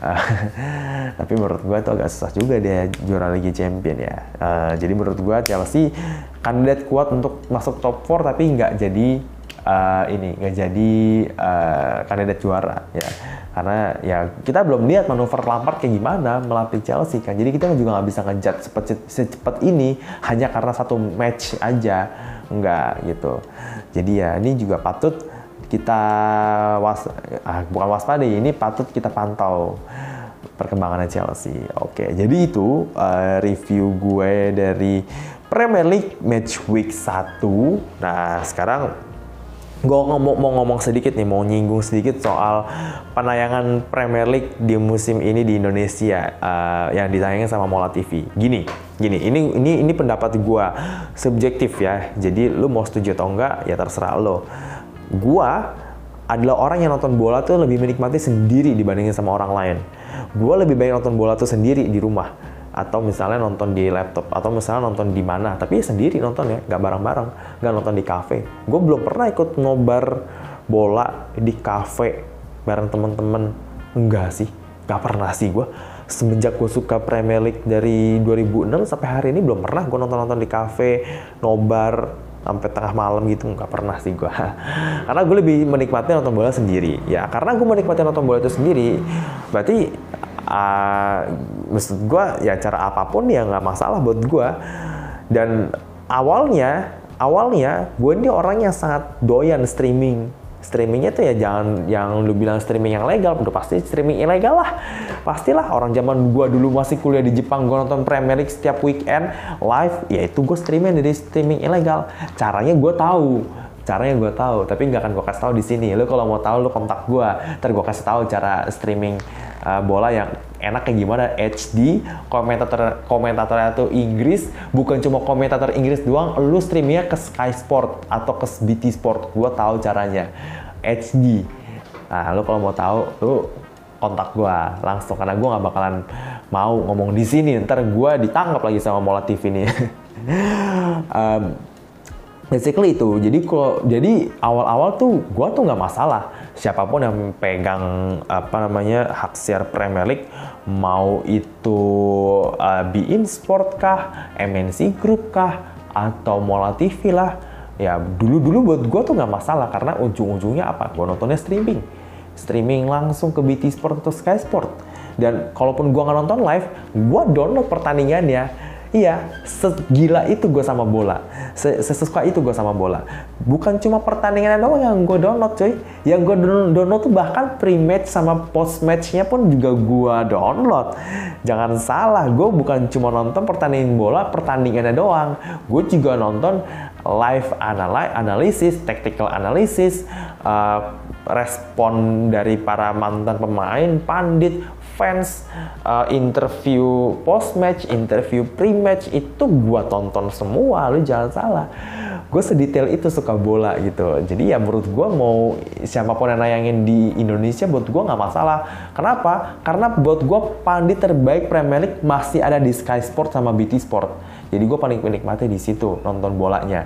tapi menurut gue itu agak susah juga dia juara Liga Champion ya. Uh, jadi menurut gue Chelsea kandidat kuat untuk masuk top 4 tapi nggak jadi uh, ini nggak jadi uh, kandidat juara ya. Karena ya kita belum lihat manuver Lampard kayak gimana melatih Chelsea kan. Jadi kita juga nggak bisa ngejat secepat ini hanya karena satu match aja. Enggak gitu. Jadi ya ini juga patut kita was ah, bukan waspada ini patut kita pantau perkembangannya Chelsea. Oke, jadi itu uh, review gue dari Premier League match week 1. Nah, sekarang gue ngomong, mau ngomong sedikit nih, mau nyinggung sedikit soal penayangan Premier League di musim ini di Indonesia uh, yang ditayangin sama Mola TV. Gini, gini, ini ini ini pendapat gue subjektif ya. Jadi lu mau setuju atau enggak ya terserah lo gua adalah orang yang nonton bola tuh lebih menikmati sendiri dibandingin sama orang lain. Gua lebih baik nonton bola tuh sendiri di rumah atau misalnya nonton di laptop atau misalnya nonton di mana tapi ya sendiri nonton ya nggak bareng-bareng nggak nonton di kafe. Gue belum pernah ikut nobar bola di kafe bareng temen-temen. Enggak sih, nggak pernah sih gue. Semenjak gue suka Premier League dari 2006 sampai hari ini belum pernah gue nonton-nonton di kafe, nobar, sampai tengah malam gitu nggak pernah sih gue karena gue lebih menikmati nonton bola sendiri. Ya karena gue menikmati nonton bola itu sendiri berarti uh, maksud gue ya cara apa pun ya nggak masalah buat gue dan awalnya awalnya gue ini orang yang sangat doyan streaming streamingnya tuh ya jangan yang lu bilang streaming yang legal, udah pasti streaming ilegal lah. Pastilah orang zaman gua dulu masih kuliah di Jepang, gua nonton Premier League setiap weekend live, ya itu gua streaming dari streaming ilegal. Caranya gua tahu, caranya gue tahu tapi nggak akan gue kasih tahu di sini lo kalau mau tahu lo kontak gue ntar gue kasih tahu cara streaming uh, bola yang enak kayak gimana? HD komentator komentatornya tuh Inggris. Bukan cuma komentator Inggris doang lo streamingnya ke Sky Sport atau ke BT Sport. Gue tahu caranya. HD nah lo kalau mau tahu lo kontak gue langsung karena gue nggak bakalan mau ngomong di sini. Ntar gue ditangkap lagi sama Mola TV ini. Um, basically itu. Jadi kalau jadi awal-awal tuh gue tuh nggak masalah siapa pun yang pegang apa namanya hak siar Premier League mau itu uh, Bein Sport kah MNC Group kah atau Mola TV lah ya dulu-dulu buat gue tuh nggak masalah karena ujung-ujungnya apa? Gue nontonnya streaming. Streaming langsung ke BT Sport atau Sky Sport. Dan kalaupun gue nggak nonton live gue download pertandingannya Iya, segila itu gue sama bola. Sesuka itu gue sama bola. Bukan cuma pertandingan doang yang gue download cuy. Yang gue download tuh bahkan pre-match sama post-matchnya pun juga gue download. Jangan salah, gue bukan cuma nonton pertandingan bola, pertandingannya doang. Gue juga nonton live analysis, tactical analysis, uh, respon dari para mantan pemain, pandit, fans, uh, interview post match, interview pre match itu gua tonton semua, lu jangan salah. Gue sedetail itu suka bola gitu. Jadi ya menurut gua mau siapa pun yang nayangin di Indonesia buat gua nggak masalah. Kenapa? Karena buat gua pandit terbaik Premier League masih ada di Sky Sport sama BT Sport. Jadi gue paling menikmati di situ nonton bolanya.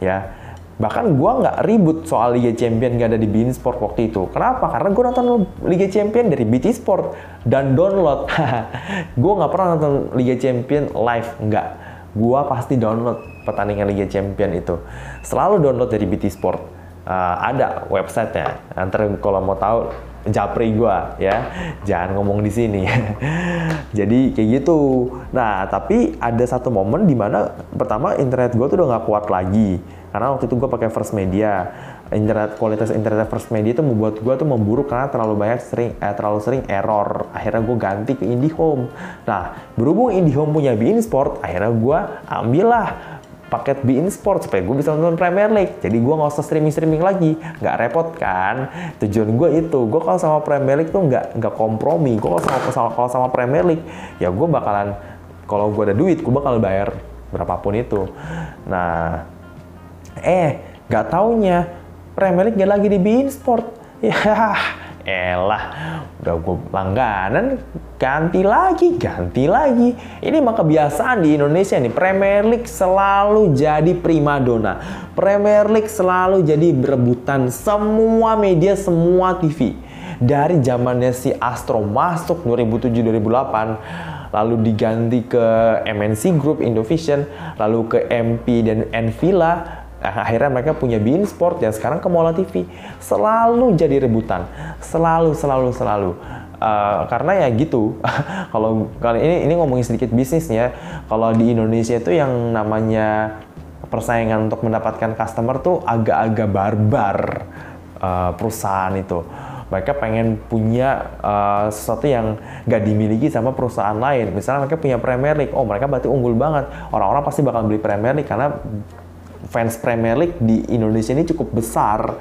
Ya, Bahkan gue nggak ribut soal Liga Champion gak ada di Bein Sport waktu itu. Kenapa? Karena gue nonton Liga Champion dari BT Sport dan download. gue nggak pernah nonton Liga Champion live, nggak. Gue pasti download pertandingan Liga Champion itu. Selalu download dari BT Sport. Uh, ada websitenya. Nanti kalau mau tahu japri gue ya jangan ngomong di sini jadi kayak gitu nah tapi ada satu momen di mana pertama internet gue tuh udah nggak kuat lagi karena waktu itu gue pakai First Media internet kualitas internet First Media itu membuat gue tuh memburuk karena terlalu banyak sering eh, terlalu sering error akhirnya gue ganti ke IndiHome nah berhubung IndiHome punya Bein Sport akhirnya gue ambillah paket Bein Sport supaya gue bisa nonton Premier League. Jadi gue nggak usah streaming-streaming lagi, nggak repot kan? Tujuan gue itu, gue kalau sama Premier League tuh nggak nggak kompromi. Gue kalau sama kalau sama Premier League, ya gue bakalan kalau gue ada duit, gue bakal bayar berapapun itu. Nah, Eh, gak taunya Premier League gak lagi di Bein Sport. Ya, elah, udah gue langganan, ganti lagi, ganti lagi. Ini mah kebiasaan di Indonesia nih. Premier League selalu jadi primadona. Premier League selalu jadi berebutan semua media, semua TV. Dari zamannya si Astro masuk 2007-2008, lalu diganti ke MNC Group Indovision, lalu ke MP dan Envila, Nah, akhirnya mereka punya Bein Sport dan sekarang ke Mola TV selalu jadi rebutan, selalu selalu selalu. Uh, karena ya gitu, kalau kali ini ini ngomongin sedikit bisnisnya, kalau di Indonesia itu yang namanya persaingan untuk mendapatkan customer tuh agak-agak barbar uh, perusahaan itu. Mereka pengen punya uh, sesuatu yang gak dimiliki sama perusahaan lain. Misalnya mereka punya Premier League, oh mereka berarti unggul banget. Orang-orang pasti bakal beli Premier League karena fans Premier League di Indonesia ini cukup besar.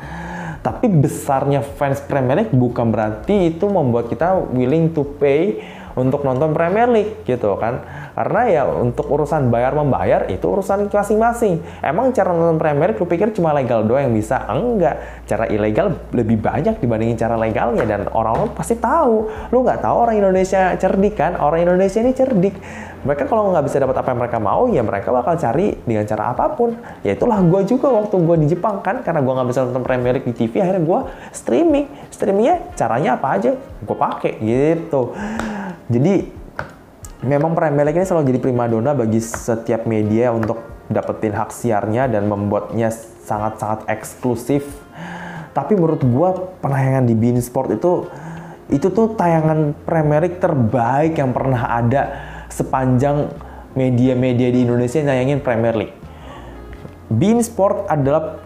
Tapi besarnya fans Premier League bukan berarti itu membuat kita willing to pay untuk nonton Premier League gitu kan. Karena ya untuk urusan bayar membayar itu urusan masing-masing. Emang cara nonton Premier League lu pikir cuma legal doang yang bisa? Enggak. Cara ilegal lebih banyak dibandingin cara legalnya dan orang-orang pasti tahu. Lu nggak tahu orang Indonesia cerdik kan? Orang Indonesia ini cerdik. Mereka kalau nggak bisa dapat apa yang mereka mau, ya mereka bakal cari dengan cara apa pun. Ya itulah gue juga waktu gue di Jepang kan, karena gue nggak bisa nonton Premier League di TV, akhirnya gue streaming. Streamingnya caranya apa aja, gue pakai gitu. Jadi memang Premier League ini selalu jadi primadona bagi setiap media untuk dapetin hak siarnya dan membuatnya sangat-sangat eksklusif. Tapi menurut gue penayangan di Bein Sport itu itu tuh tayangan Premier League terbaik yang pernah ada sepanjang media-media di Indonesia nayangin Premier League. Bein Sport adalah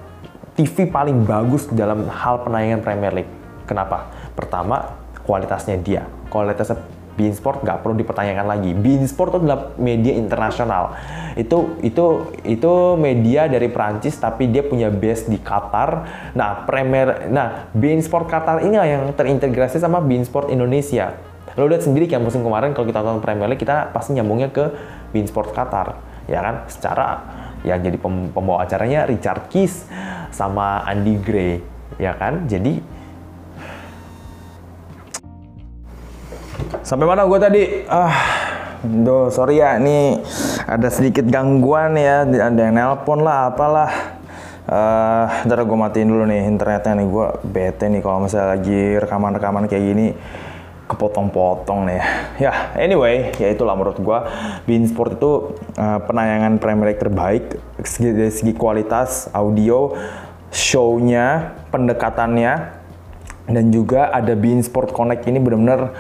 TV paling bagus dalam hal penayangan Premier League. Kenapa? Pertama, kualitasnya dia. Kualitasnya Bein Sport nggak perlu dipertanyakan lagi. Bein Sport adalah media internasional. Itu itu itu media dari Prancis tapi dia punya base di Qatar. Nah, Premier nah Bein Sport Qatar ini yang terintegrasi sama Bein Sport Indonesia. Lo lihat sendiri kan musim kemarin kalau kita nonton Premier League kita pasti nyambungnya ke Bein Sport Qatar, ya kan? Secara yang jadi pem pembawa acaranya Richard Keys sama Andy Gray, ya kan? Jadi Sampai mana gue tadi? Ah, do sorry ya, ini ada sedikit gangguan ya, ada yang nelpon lah, apalah. Uh, ntar gue matiin dulu nih internetnya nih, gue bete nih kalau misalnya lagi rekaman-rekaman kayak gini kepotong-potong nih ya. anyway, ya itulah menurut gue Bein Sport itu uh, penayangan Premier League terbaik segi, dari segi kualitas audio, show-nya, pendekatannya, dan juga ada Bein Sport Connect ini benar-benar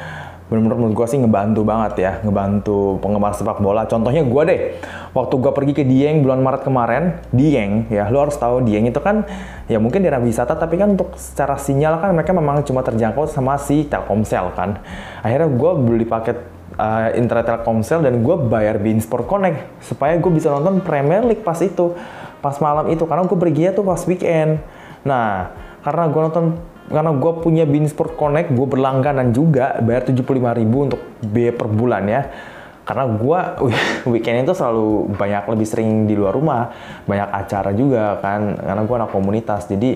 benar-benar menurut gue sih ngebantu banget ya, ngebantu penggemar sepak bola. Contohnya gue deh, waktu gue pergi ke Dieng bulan Maret kemarin, Dieng ya, lo harus tahu Dieng itu kan ya mungkin daerah wisata, tapi kan untuk secara sinyal kan mereka memang cuma terjangkau sama si Telkomsel kan. Akhirnya gue beli paket uh, internet Telkomsel dan gue bayar Bein Sport Connect supaya gue bisa nonton Premier League pas itu, pas malam itu, karena gue perginya tuh pas weekend. Nah, karena gue nonton karena gue punya Bean Sport Connect, gue berlangganan juga, bayar 75 ribu untuk biaya per bulan ya. Karena gue weekend itu selalu banyak lebih sering di luar rumah, banyak acara juga kan, karena gue anak komunitas. Jadi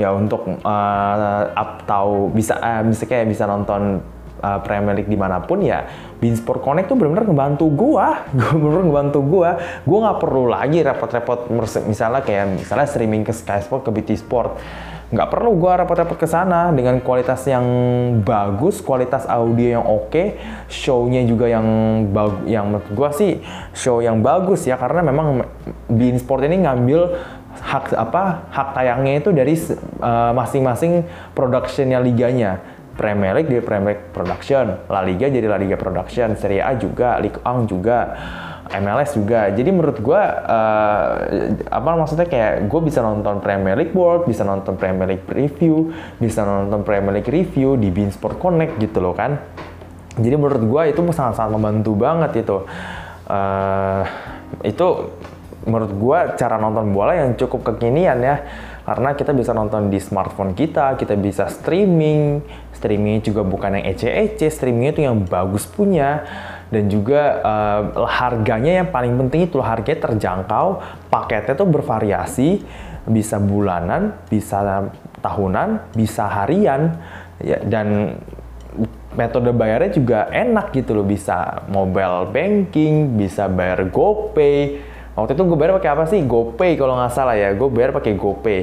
ya untuk uh, up tahu bisa uh, bisa kayak bisa nonton uh, Premier League di mana pun ya Bean Sport Connect tuh benar-benar ngebantu gua benar-benar ngebantu gua gua nggak perlu lagi repot-repot misalnya kayak misalnya streaming ke Sky Sport ke BT Sport nggak perlu gue repot-repot ke sana dengan kualitas yang bagus, kualitas audio yang oke, okay, show-nya juga yang bagus, yang menurut gue sih show yang bagus ya karena memang Bein Sport ini ngambil hak apa hak tayangnya itu dari uh, masing-masing productionnya liganya. Premier League dari Premier League Production, La Liga jadi La Liga Production, Serie A juga, Ligue 1 juga MLS juga. Jadi menurut gue, uh, apa maksudnya kayak gue bisa nonton Premier League World, bisa nonton Premier League Review, bisa nonton Premier League Review di Bean Sport Connect gitu loh kan. Jadi menurut gue itu sangat-sangat membantu banget itu. Uh, itu menurut gue cara nonton bola yang cukup kekinian ya karena kita bisa nonton di smartphone kita, kita bisa streaming, streamingnya juga bukan yang ece-ece, streamingnya itu yang bagus punya, dan juga uh, harganya yang paling penting itu harganya terjangkau, paketnya tuh bervariasi, bisa bulanan, bisa tahunan, bisa harian, ya, dan metode bayarnya juga enak gitu loh, bisa mobile banking, bisa bayar GoPay, Waktu itu gue bayar pakai apa sih? GoPay kalau nggak salah ya. Gue bayar pakai GoPay.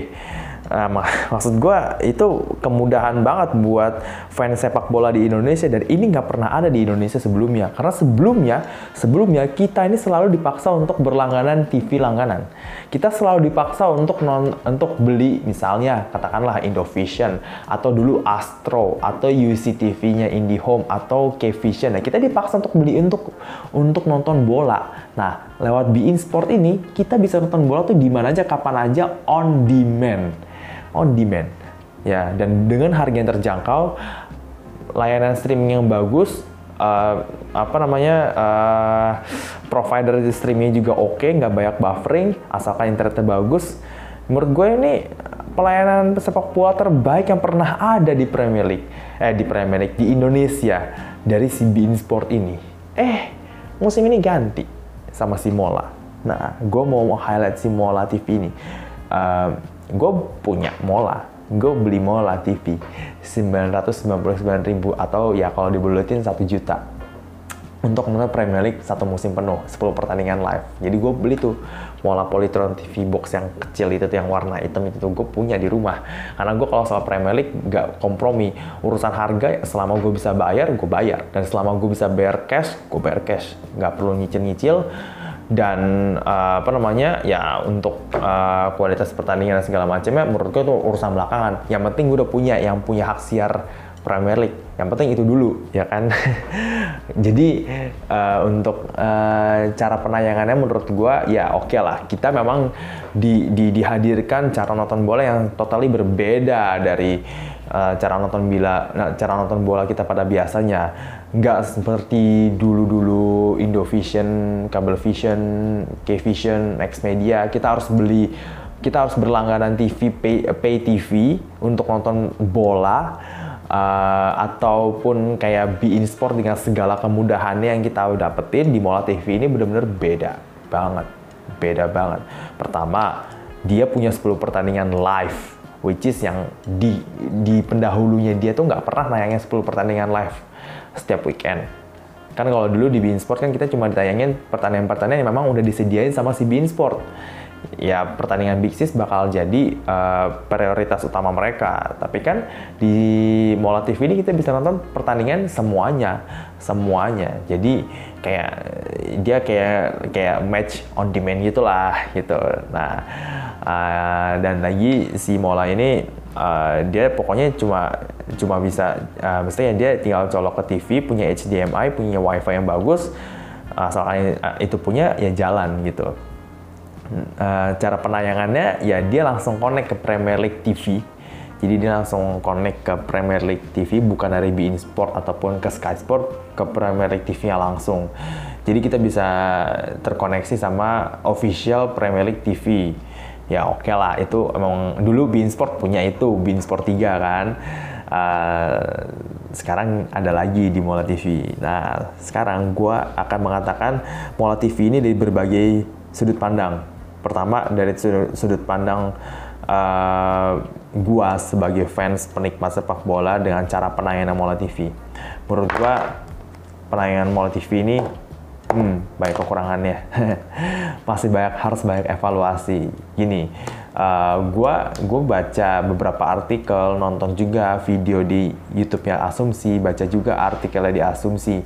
Nah, mak maksud gue itu kemudahan banget buat fans sepak bola di Indonesia dan ini nggak pernah ada di Indonesia sebelumnya. Karena sebelumnya sebelumnya kita ini selalu dipaksa untuk berlangganan TV langganan. Kita selalu dipaksa untuk non untuk beli misalnya katakanlah Indovision atau dulu Astro atau UCTV-nya IndiHome atau Kvision. Nah kita dipaksa untuk beli untuk untuk nonton bola. Nah lewat Bein Sport ini kita bisa nonton bola tuh di mana aja kapan aja on demand on demand. Ya, dan dengan harga yang terjangkau, layanan streaming yang bagus, uh, apa namanya, uh, provider streaming juga oke, okay, nggak banyak buffering, asalkan internetnya bagus. Menurut gue ini pelayanan sepak bola terbaik yang pernah ada di Premier League, eh di Premier League di Indonesia dari si Bein Sport ini. Eh, musim ini ganti sama si Mola. Nah, gue mau highlight si Mola TV ini. Uh, gue punya Mola, gue beli Mola TV 999 ribu atau ya kalau dibulutin 1 juta. Untuk nonton Premier League satu musim penuh 10 pertandingan live. Jadi gue beli tuh Mola Polytron TV box yang kecil itu tuh yang warna hitam itu tuh gue punya di rumah. Karena gue kalau soal Premier League gak kompromi. Urusan harga selama gue bisa bayar gue bayar. Dan selama gue bisa bayar cash gue bayar cash. Nggak perlu nyicil-nyicil dan uh, apa namanya ya untuk uh, kualitas pertandingan segala macamnya menurut gue itu urusan belakangan. Yang penting gue udah punya yang punya hak siar Premier League. Yang penting itu dulu ya kan? Jadi uh, untuk uh, cara penayangannya menurut gue ya oke okay lah. Kita memang di, di, dihadirkan cara nonton bola yang totally berbeda dari uh, cara nonton bila nah, cara nonton bola kita pada biasanya nggak seperti dulu-dulu Indovision, Cablevision, Kvision, Media kita harus beli kita harus berlangganan TV pay, pay TV untuk nonton bola uh, ataupun kayak Bein Sport dengan segala kemudahannya yang kita dapetin di Mola TV ini benar-benar beda banget beda banget. Pertama dia punya 10 pertandingan live which is yang di di pendahulunya dia tuh nggak pernah nayangin 10 pertandingan live setiap weekend. Kan kalau dulu di Bein Sport kan kita cuma ditayangin pertandingan-pertandingan yang memang udah disediain sama si Bein Sport. Ya pertandingan Big Sis bakal jadi uh, prioritas utama mereka. Tapi kan di Mola TV ini kita bisa nonton pertandingan semuanya, semuanya. Jadi kayak dia kayak kayak match on demand gitulah gitu. Nah uh, dan lagi si Mola ini uh, dia pokoknya cuma cuma bisa uh, mestinya dia tinggal colok ke TV punya HDMI punya WiFi yang bagus asalkan itu punya ya jalan gitu uh, cara penayangannya ya dia langsung connect ke Premier League TV jadi dia langsung connect ke Premier League TV bukan dari beIN Sport ataupun ke Sky Sport ke Premier League TV-nya langsung. Jadi kita bisa terkoneksi sama official Premier League TV ya oke okay lah itu emang dulu Bein Sport punya itu Bein Sport 3 kan. Uh, sekarang ada lagi di Mola TV nah sekarang gue akan mengatakan Mola TV ini dari berbagai sudut pandang pertama dari sudut, pandang uh, gua sebagai fans penikmat sepak bola dengan cara penayangan Mola TV menurut gua penayangan Mola TV ini hmm, banyak kekurangannya. Masih banyak harus banyak evaluasi. Gini, uh, gua gua baca beberapa artikel, nonton juga video di YouTube-nya Asumsi, baca juga artikelnya di Asumsi.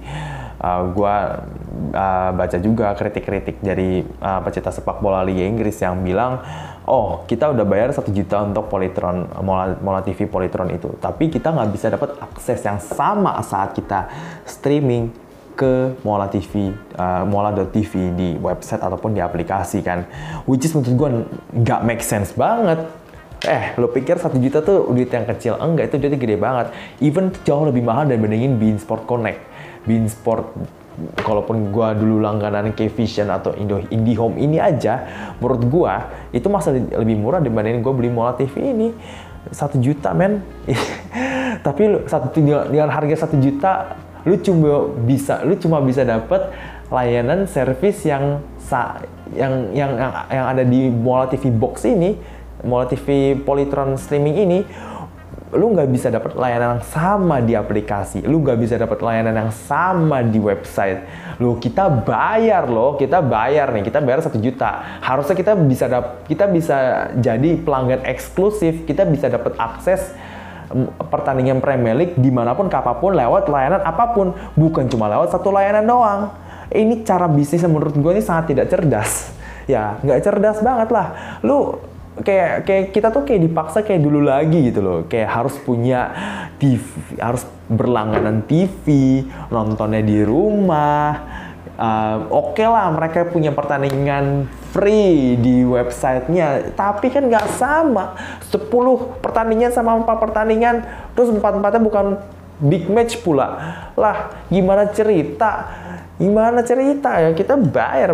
Uh, gua uh, baca juga kritik-kritik dari uh, pecinta sepak bola Liga Inggris yang bilang, oh kita udah bayar satu juta untuk Polytron Mola, Mola TV Polytron itu, tapi kita nggak bisa dapat akses yang sama saat kita streaming ke Mola TV, uh, Mola.tv di website ataupun di aplikasi kan. Which is menurut gue nggak make sense banget. Eh, lo pikir satu juta tuh duit yang kecil? Enggak, itu duitnya gede banget. Even jauh lebih mahal dan bandingin Bein Sport Connect. Bein Sport kalaupun gue dulu langganan K-Vision atau Indo IndiHome ini aja, menurut gue itu masih lebih murah dibandingin gue beli Mola TV ini satu juta men. Tapi satu dengan harga satu juta lu cuma bisa lu cuma bisa dapat layanan servis yang sa yang yang, yang ada di Mola TV Box ini, Mola TV Polytron streaming ini, lu nggak bisa dapat layanan yang sama di aplikasi, lu nggak bisa dapat layanan yang sama di website. Lu kita bayar loh, kita bayar nih, kita bayar satu juta. Harusnya kita bisa dap kita bisa jadi pelanggan eksklusif, kita bisa dapat akses pertandingan Premier League di mana pun, kapan pun, lewat layanan apa pun, bukan cuma lewat satu layanan doang. Ini cara bisnis yang menurut gue ini sangat tidak cerdas. Ya, nggak cerdas banget lah. Lu kayak kayak kita tuh kayak dipaksa kayak dulu lagi gitu loh. Kayak harus punya TV, harus berlangganan TV, nontonnya di rumah. Uh, Oke okay lah mereka punya pertandingan free di websitenya. Tapi kan nggak sama. 10 pertandingan sama 4 pertandingan terus 4-4-nya bukan big match pula. Lah gimana cerita? Gimana cerita ya? Kita bayar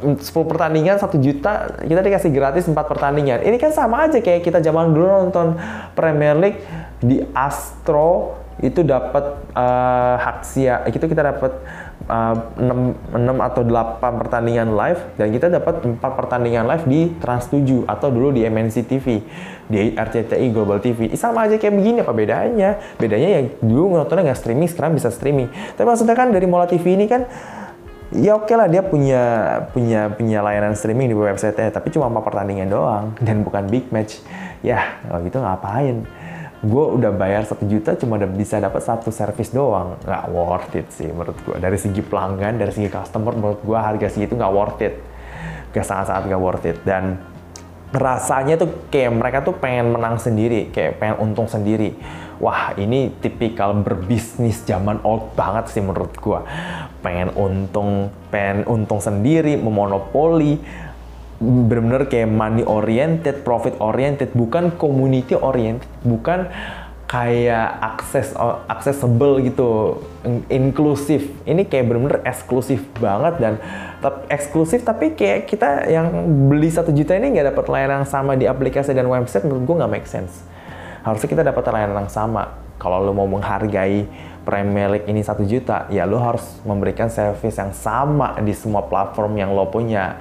10 pertandingan 1 juta kita dikasih gratis 4 pertandingan. Ini kan sama aja kayak kita zaman dulu nonton Premier League di Astro itu dapat uh, hak sia itu kita dapat uh, 6, 6 atau 8 pertandingan live dan kita dapat 4 pertandingan live di Trans 7 atau dulu di MNC TV di RCTI Global TV sama aja kayak begini apa bedanya? Bedanya ya dulu nontonnya nggak streaming sekarang bisa streaming. Tapi maksudnya kan dari Mola TV ini kan ya oke okay lah dia punya punya punya layanan streaming di website-nya tapi cuma 4 pertandingan doang dan bukan big match. Ya kalau gitu ngapain? Gue udah bayar satu juta cuma bisa dapat satu service doang. Nggak worth it sih menurut gue dari segi pelanggan dari segi customer menurut gue harga segitu nggak worth it. Gak sangat-sangat nggak worth it. Dan rasanya tuh kayak mereka tuh pengen menang sendiri kayak pengen untung sendiri. Wah ini tipikal berbisnis zaman old banget sih menurut gue pengen untung pengen untung sendiri memonopoli benar-benar kayak money oriented, profit oriented, bukan community oriented, bukan kayak akses accessible gitu, inklusif. Ini kayak benar-benar eksklusif banget dan eksklusif tapi kayak kita yang beli satu juta ini nggak dapat layanan yang sama di aplikasi dan website menurut gue nggak make sense. Harusnya kita dapat layanan yang sama. Kalau lo mau menghargai Premier League ini satu juta, ya lo harus memberikan service yang sama di semua platform yang lo punya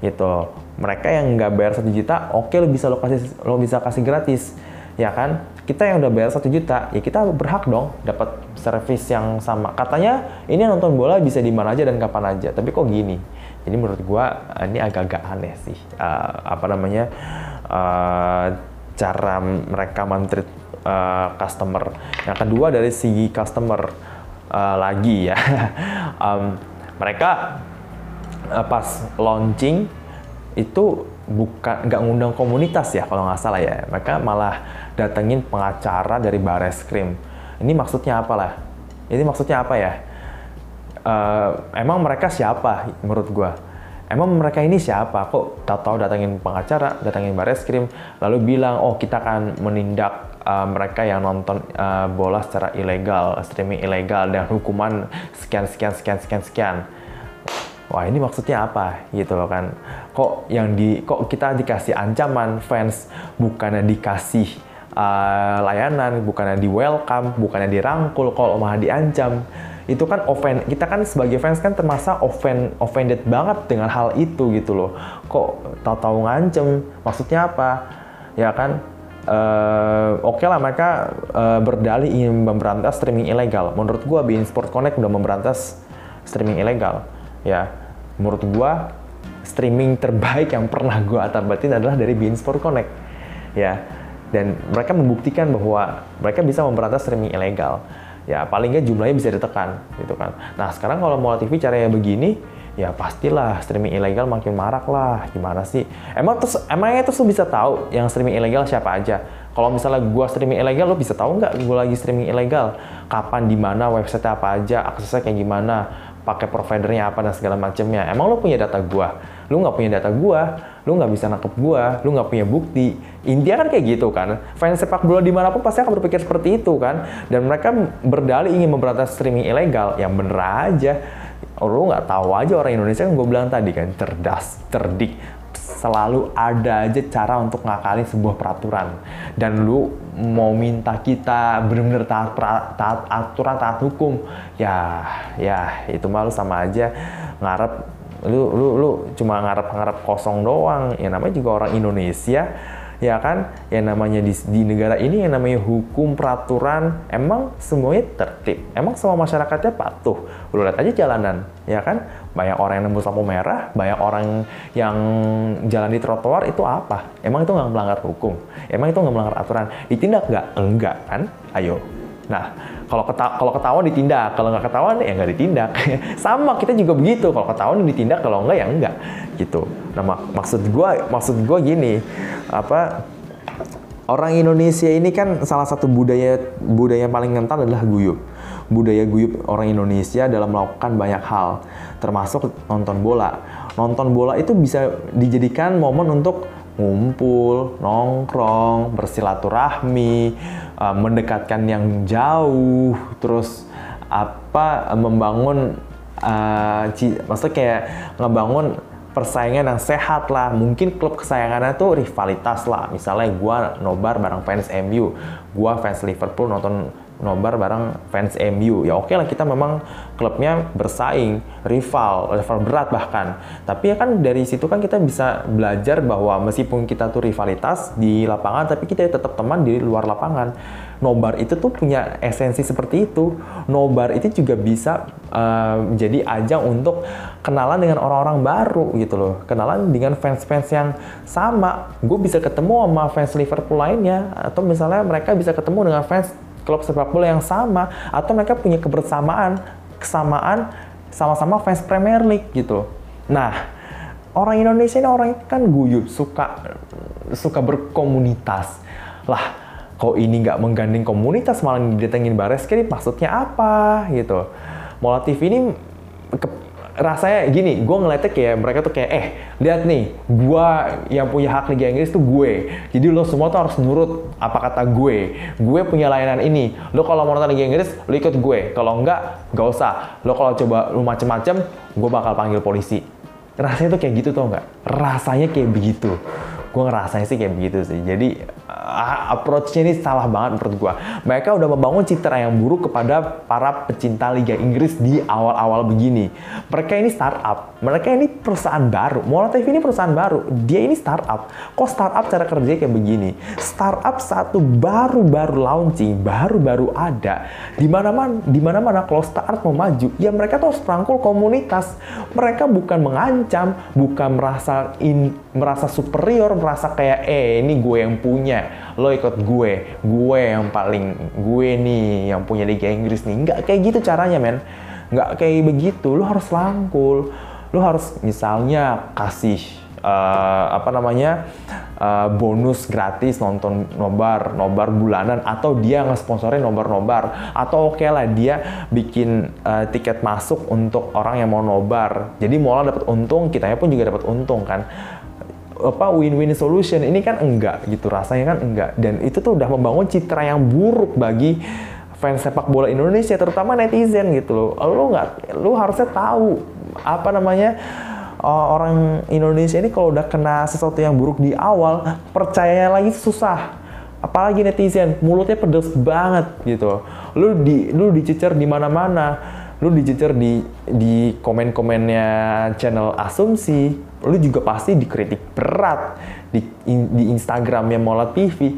gitu mereka yang nggak bayar satu juta oke okay, lo bisa lo kasih lo bisa kasih gratis ya kan kita yang udah bayar satu juta ya kita berhak dong dapat servis yang sama. Katanya ini nonton bola bisa di mana aja dan kapan aja. Tapi kok gini? Jadi menurut gua ini agak-agak aneh sih. Uh, apa namanya? Uh, cara mereka menteri uh, customer. Yang kedua dari segi customer uh, lagi ya. Um, mereka uh, pas launching itu bukan nggak ngundang komunitas ya kalau nggak salah ya. Mereka malah datengin pengacara dari Bareskrim ini maksudnya apa lah? Ini maksudnya apa ya? Uh, emang mereka siapa menurut gua? Emang mereka ini siapa? Kok tahu-tahu datengin pengacara datengin Bareskrim lalu bilang oh kita akan menindak uh, mereka yang nonton uh, bola secara ilegal streaming ilegal dan hukuman sekian sekian sekian sekian sekian wah ini maksudnya apa? Gitu loh kan. Kok yang di kok kita dikasih ancaman fans bukannya dikasih uh, layanan bukannya di welcome bukannya dirangkul kalau malah diancam. Itu kan offend kita kan sebagai fans kan termasuk offend offended banget dengan hal itu gitu loh. Kok tahu-tahu ngancem? Maksudnya apa? Ya kan? Uh, oke okay lah mereka uh, berdalih ingin memberantas streaming ilegal. Menurut gua Bein Sport Connect udah memberantas streaming ilegal ya menurut gua streaming terbaik yang pernah gua batin adalah dari Bein Sport Connect. Ya dan mereka membuktikan bahwa mereka bisa memberantas streaming ilegal. Ya paling nggak jumlahnya bisa ditekan gitu kan. Nah sekarang kalau mau TV caranya begini ya pastilah streaming ilegal makin marak lah. Gimana sih? Emang terus emangnya terus bisa tahu yang streaming ilegal siapa aja? Kalau misalnya gua streaming ilegal lo bisa tahu nggak gua lagi streaming ilegal? Kapan di mana website apa aja aksesnya kayak gimana pakai providernya apa dan segala macamnya. Emang lo punya data gua? Lu nggak punya data gua, lu nggak bisa nangkep gua, lu nggak punya bukti. Intinya kan kayak gitu kan. Fans sepak bola di mana pun pasti akan berpikir seperti itu kan. Dan mereka berdalih ingin memberantas streaming ilegal. Yang bener aja. Lu nggak tahu aja orang Indonesia kan gue bilang tadi kan cerdas, cerdik, selalu ada aja cara untuk ngakalin sebuah peraturan. Dan lu mau minta kita benar-benar taat, taat aturan taat hukum ya ya itu malu sama aja ngarep lu lu lu cuma ngarep-ngarep kosong doang. Ya namanya juga orang Indonesia ya kan? Yang namanya di, di negara ini yang namanya hukum peraturan emang semuanya tertib. Emang semua masyarakatnya patuh. Lu lihat aja jalanan ya kan? Banyak orang yang nembus lampu merah banyak orang yang jalan di trotoar itu apa? Emang itu nggak melanggar hukum? Emang itu nggak melanggar aturan? Ditindak nggak? Enggak kan? Ayo. Nah kalau keta kalau ketahuan ditindak kalau nggak ketahuan ya nggak ditindak. Sama kita juga begitu. Kalau ketahuan ditindak kalau enggak ya enggak gitu. Nah mak maksud gue maksud gue gini apa orang Indonesia ini kan salah satu budaya budaya yang paling kental adalah guyup. Budaya guyup orang Indonesia dalam melakukan banyak hal termasuk nonton bola. Nonton bola itu bisa dijadikan momen untuk ngumpul, nongkrong, bersilaturahmi, uh, mendekatkan yang jauh, terus apa membangun uh, maksudnya kayak ngebangun persaingan yang sehat lah. Mungkin klub kesayangannya tuh rivalitas lah. Misalnya gue nobar bareng fans MU, gue fans Liverpool nonton nobar bareng fans MU. Ya oke okay lah kita memang klubnya bersaing, rival, level berat bahkan. Tapi ya kan dari situ kan kita bisa belajar bahwa meskipun kita tuh rivalitas di lapangan, tapi kita tetap teman di luar lapangan. Nobar itu tuh punya esensi seperti itu. Nobar itu juga bisa uh, ajang untuk kenalan dengan orang-orang baru gitu loh. Kenalan dengan fans-fans yang sama. Gue bisa ketemu sama fans Liverpool lainnya. Atau misalnya mereka bisa ketemu dengan fans klub sepak bola yang sama atau mereka punya kebersamaan kesamaan sama-sama fans Premier League gitu. Nah, orang Indonesia ini orang kan guyup, suka suka berkomunitas. Lah, kok ini nggak menggandeng komunitas malah didatengin Bares, kiri maksudnya apa gitu. TV ini rasanya gini, gue ngeliatnya kayak mereka tuh kayak, eh lihat nih, gue yang punya hak Liga Inggris tuh gue. Jadi lo semua tuh harus nurut apa kata gue. Gue punya layanan ini. Lo kalau mau nonton Liga Inggris, lo ikut gue. Kalau enggak, gak usah. Lo kalau coba lo macem-macem, gue bakal panggil polisi. Rasanya tuh kayak gitu tau nggak? Rasanya kayak begitu. Gue ngerasanya sih kayak begitu sih. Jadi uh, approach-nya ini salah banget menurut gue. Mereka udah membangun citra yang buruk kepada para pecinta Liga Inggris di awal-awal begini. Mereka ini startup, mereka ini perusahaan baru. Mola TV ini perusahaan baru, dia ini startup. Kok startup cara kerja kayak begini? Startup satu baru-baru launching, baru-baru ada. Di mana-mana, di mana-mana kalau startup mau maju, ya mereka tuh harus komunitas. Mereka bukan mengancam, bukan merasa in, merasa superior, merasa kayak eh ini gue yang punya lo ikut gue, gue yang paling, gue nih yang punya Liga Inggris nih. Nggak kayak gitu caranya, men. Nggak kayak begitu. Lo harus langkul. Lo harus misalnya kasih uh, apa namanya uh, bonus gratis nonton nobar nobar bulanan atau dia nge-sponsorin nobar-nobar atau oke okay lah dia bikin uh, tiket masuk untuk orang yang mau nobar jadi mola dapat untung kitanya pun juga dapat untung kan apa win-win solution ini kan enggak gitu rasanya kan enggak. Dan itu tuh udah membangun citra yang buruk bagi fans sepak bola Indonesia terutama netizen gitu loh. Lu nggak lu harusnya tahu apa namanya orang Indonesia ini kalau udah kena sesuatu yang buruk di awal percaya lagi susah. Apalagi netizen mulutnya pedes banget gitu. Lu di lu dicecer di mana-mana lu dicecer di di komen-komennya channel asumsi lu juga pasti dikritik berat di di Instagramnya Mola TV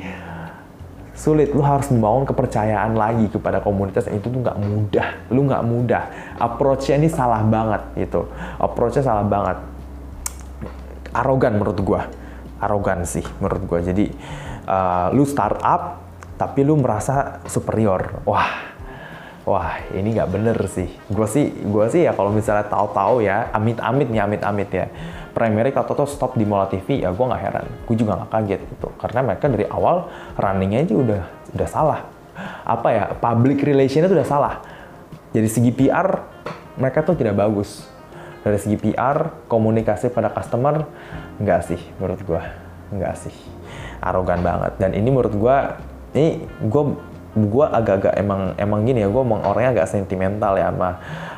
sulit lu harus membangun kepercayaan lagi kepada komunitas. Itu tuh nggak mudah. Lu nggak mudah. Approach-nya ini salah banget gitu. Approach-nya salah banget. Arogan menurut gua. Arogan sih menurut gua. Jadi uh, lu startup tapi lu merasa superior. Wah wah ini nggak bener sih. Gue sih, gue sih ya kalau misalnya tahu-tahu ya, amit-amit nih, amit-amit ya. Premier League atau stop di Mola TV ya gue nggak heran. Gue juga nggak kaget gitu. Karena mereka dari awal runningnya aja udah udah salah. Apa ya, public relationnya tuh udah salah. Jadi segi PR mereka tuh tidak bagus. Dari segi PR, komunikasi pada customer, nggak sih menurut gue. Nggak sih. Arogan banget. Dan ini menurut gue, ini gue gue agak-agak emang emang gini ya gue emang orangnya agak sentimental ya sama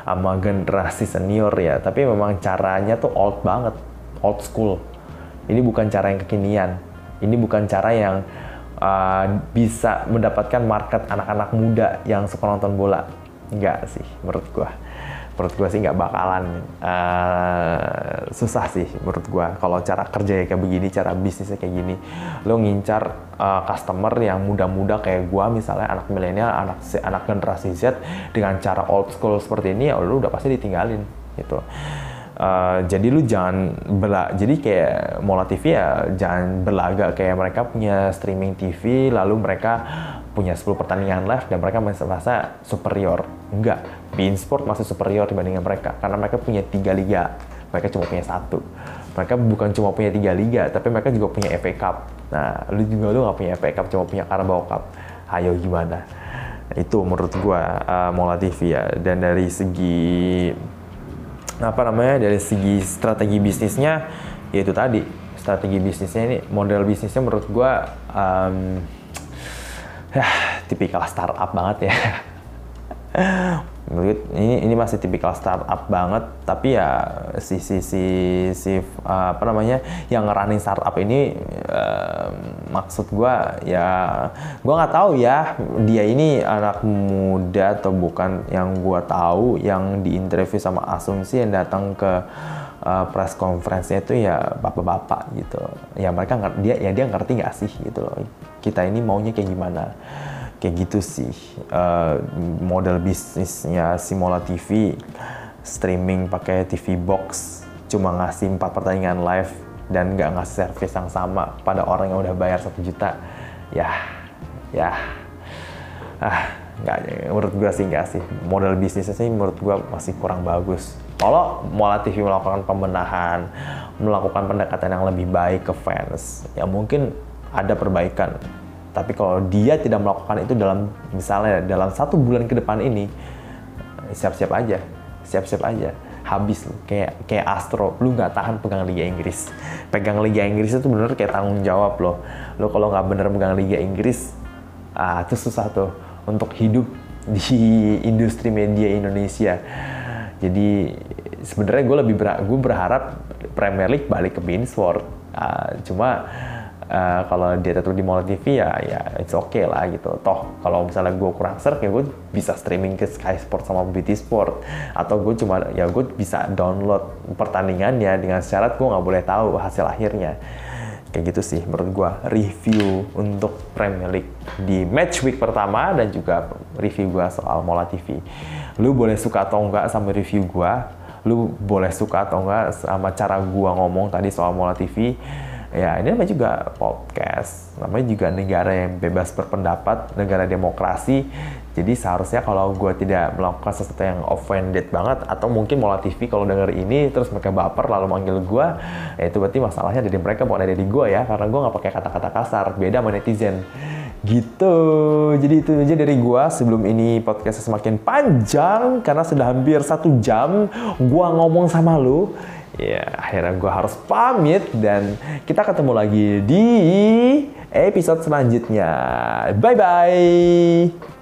sama generasi senior ya. Tapi memang caranya tuh old banget old school. Ini bukan cara yang kekinian. Ini bukan cara yang uh, bisa mendapatkan market anak-anak muda yang suka nonton bola. Enggak sih menurut gue menurut gue sih nggak bakalan uh, susah sih menurut gue kalau cara kerja kayak begini cara bisnisnya kayak gini. Lo ngincar uh, customer yang muda-muda kayak gue misalnya anak milenial anak anak generasi Z dengan cara old school seperti ini ya lo udah pasti ditinggalin gitu. Uh, jadi lu jangan bela jadi kayak Mola TV ya jangan berlagak kayak mereka punya streaming TV lalu mereka punya 10 pertandingan live dan mereka merasa superior. Enggak, Bein Sport masih superior dibandingkan mereka karena mereka punya tiga liga. Mereka cuma punya satu. Mereka bukan cuma punya tiga liga, tapi mereka juga punya FA Cup. Nah, lu juga lu nggak punya FA Cup, cuma punya Carabao Cup. Ayo gimana? Itu menurut gua uh, Mola TV ya. Dan dari segi apa namanya? Dari segi strategi bisnisnya, yaitu tadi strategi bisnisnya ini model bisnisnya menurut gua um, ya tipikal startup banget ya ini ini masih tipikal startup banget tapi ya si si si si uh, apa namanya yang running startup ini uh, maksud gua ya gua nggak tahu ya dia ini anak muda atau bukan. Yang gua tahu yang diinterview sama asumsi yang datang ke uh, press conference-nya itu ya bapak-bapak gitu. Ya mereka dia ya dia ngerti nggak sih gitu loh kita ini maunya kayak gimana kayak gitu sih. Uh, model bisnisnya Simola TV streaming pakai TV box cuma ngasih empat pertandingan live dan nggak ngasih service yang sama pada orang yang udah bayar satu juta. Ya ya. Ah nggak menurut gue sih nggak sih. Model bisnisnya sih menurut gue masih kurang bagus. Kalau Mola TV melakukan pembenahan melakukan pendekatan yang lebih baik ke fans ya mungkin ada perbaikan tapi kalau dia tidak melakukan itu dalam misalnya dalam satu bulan ke depan ini, siap-siap aja, siap-siap aja. Habis lu kayak kayak Astro. Lu nggak tahan pegang Liga Inggris. Pegang Liga Inggris itu bener kayak tanggung jawab loh. Lo kalau nggak bener pegang Liga Inggris ah itu susah tuh untuk hidup di industri media Indonesia. Jadi sebenarnya gue lebih ber gue berharap Premier League balik ke Beansport. Uh, cuma uh, kalau dia tetap di Mola TV ya ya it's okay lah gitu. Toh kalau misalnya gue kurang serk ya gue bisa streaming ke Sky Sport sama BT Sport. Atau gue cuma ya gue bisa download pertandingannya dengan syarat gue nggak boleh tahu hasil akhirnya. Kayak gitu sih menurut gue review untuk Premier League di match week pertama dan juga review gue soal Mola TV lu boleh suka atau enggak sama review gue lu boleh suka atau enggak sama cara gua ngomong tadi soal Mola TV ya ini namanya juga podcast. Namanya juga negara yang bebas berpendapat negara demokrasi. Jadi seharusnya kalau gue tidak melakukan sesuatu yang offended banget atau mungkin Mola TV kalau denger ini terus mereka baper lalu manggil gue ya itu berarti masalahnya dari mereka bukan dari gue ya. Karena gue nggak pakai kata-kata kasar beda sama netizen. Gitu. Jadi itu aja dari gue sebelum ini podcast semakin panjang karena sudah hampir satu jam gue ngomong sama lu ya akhirnya gue harus pamit dan kita ketemu lagi di episode selanjutnya. Bye bye.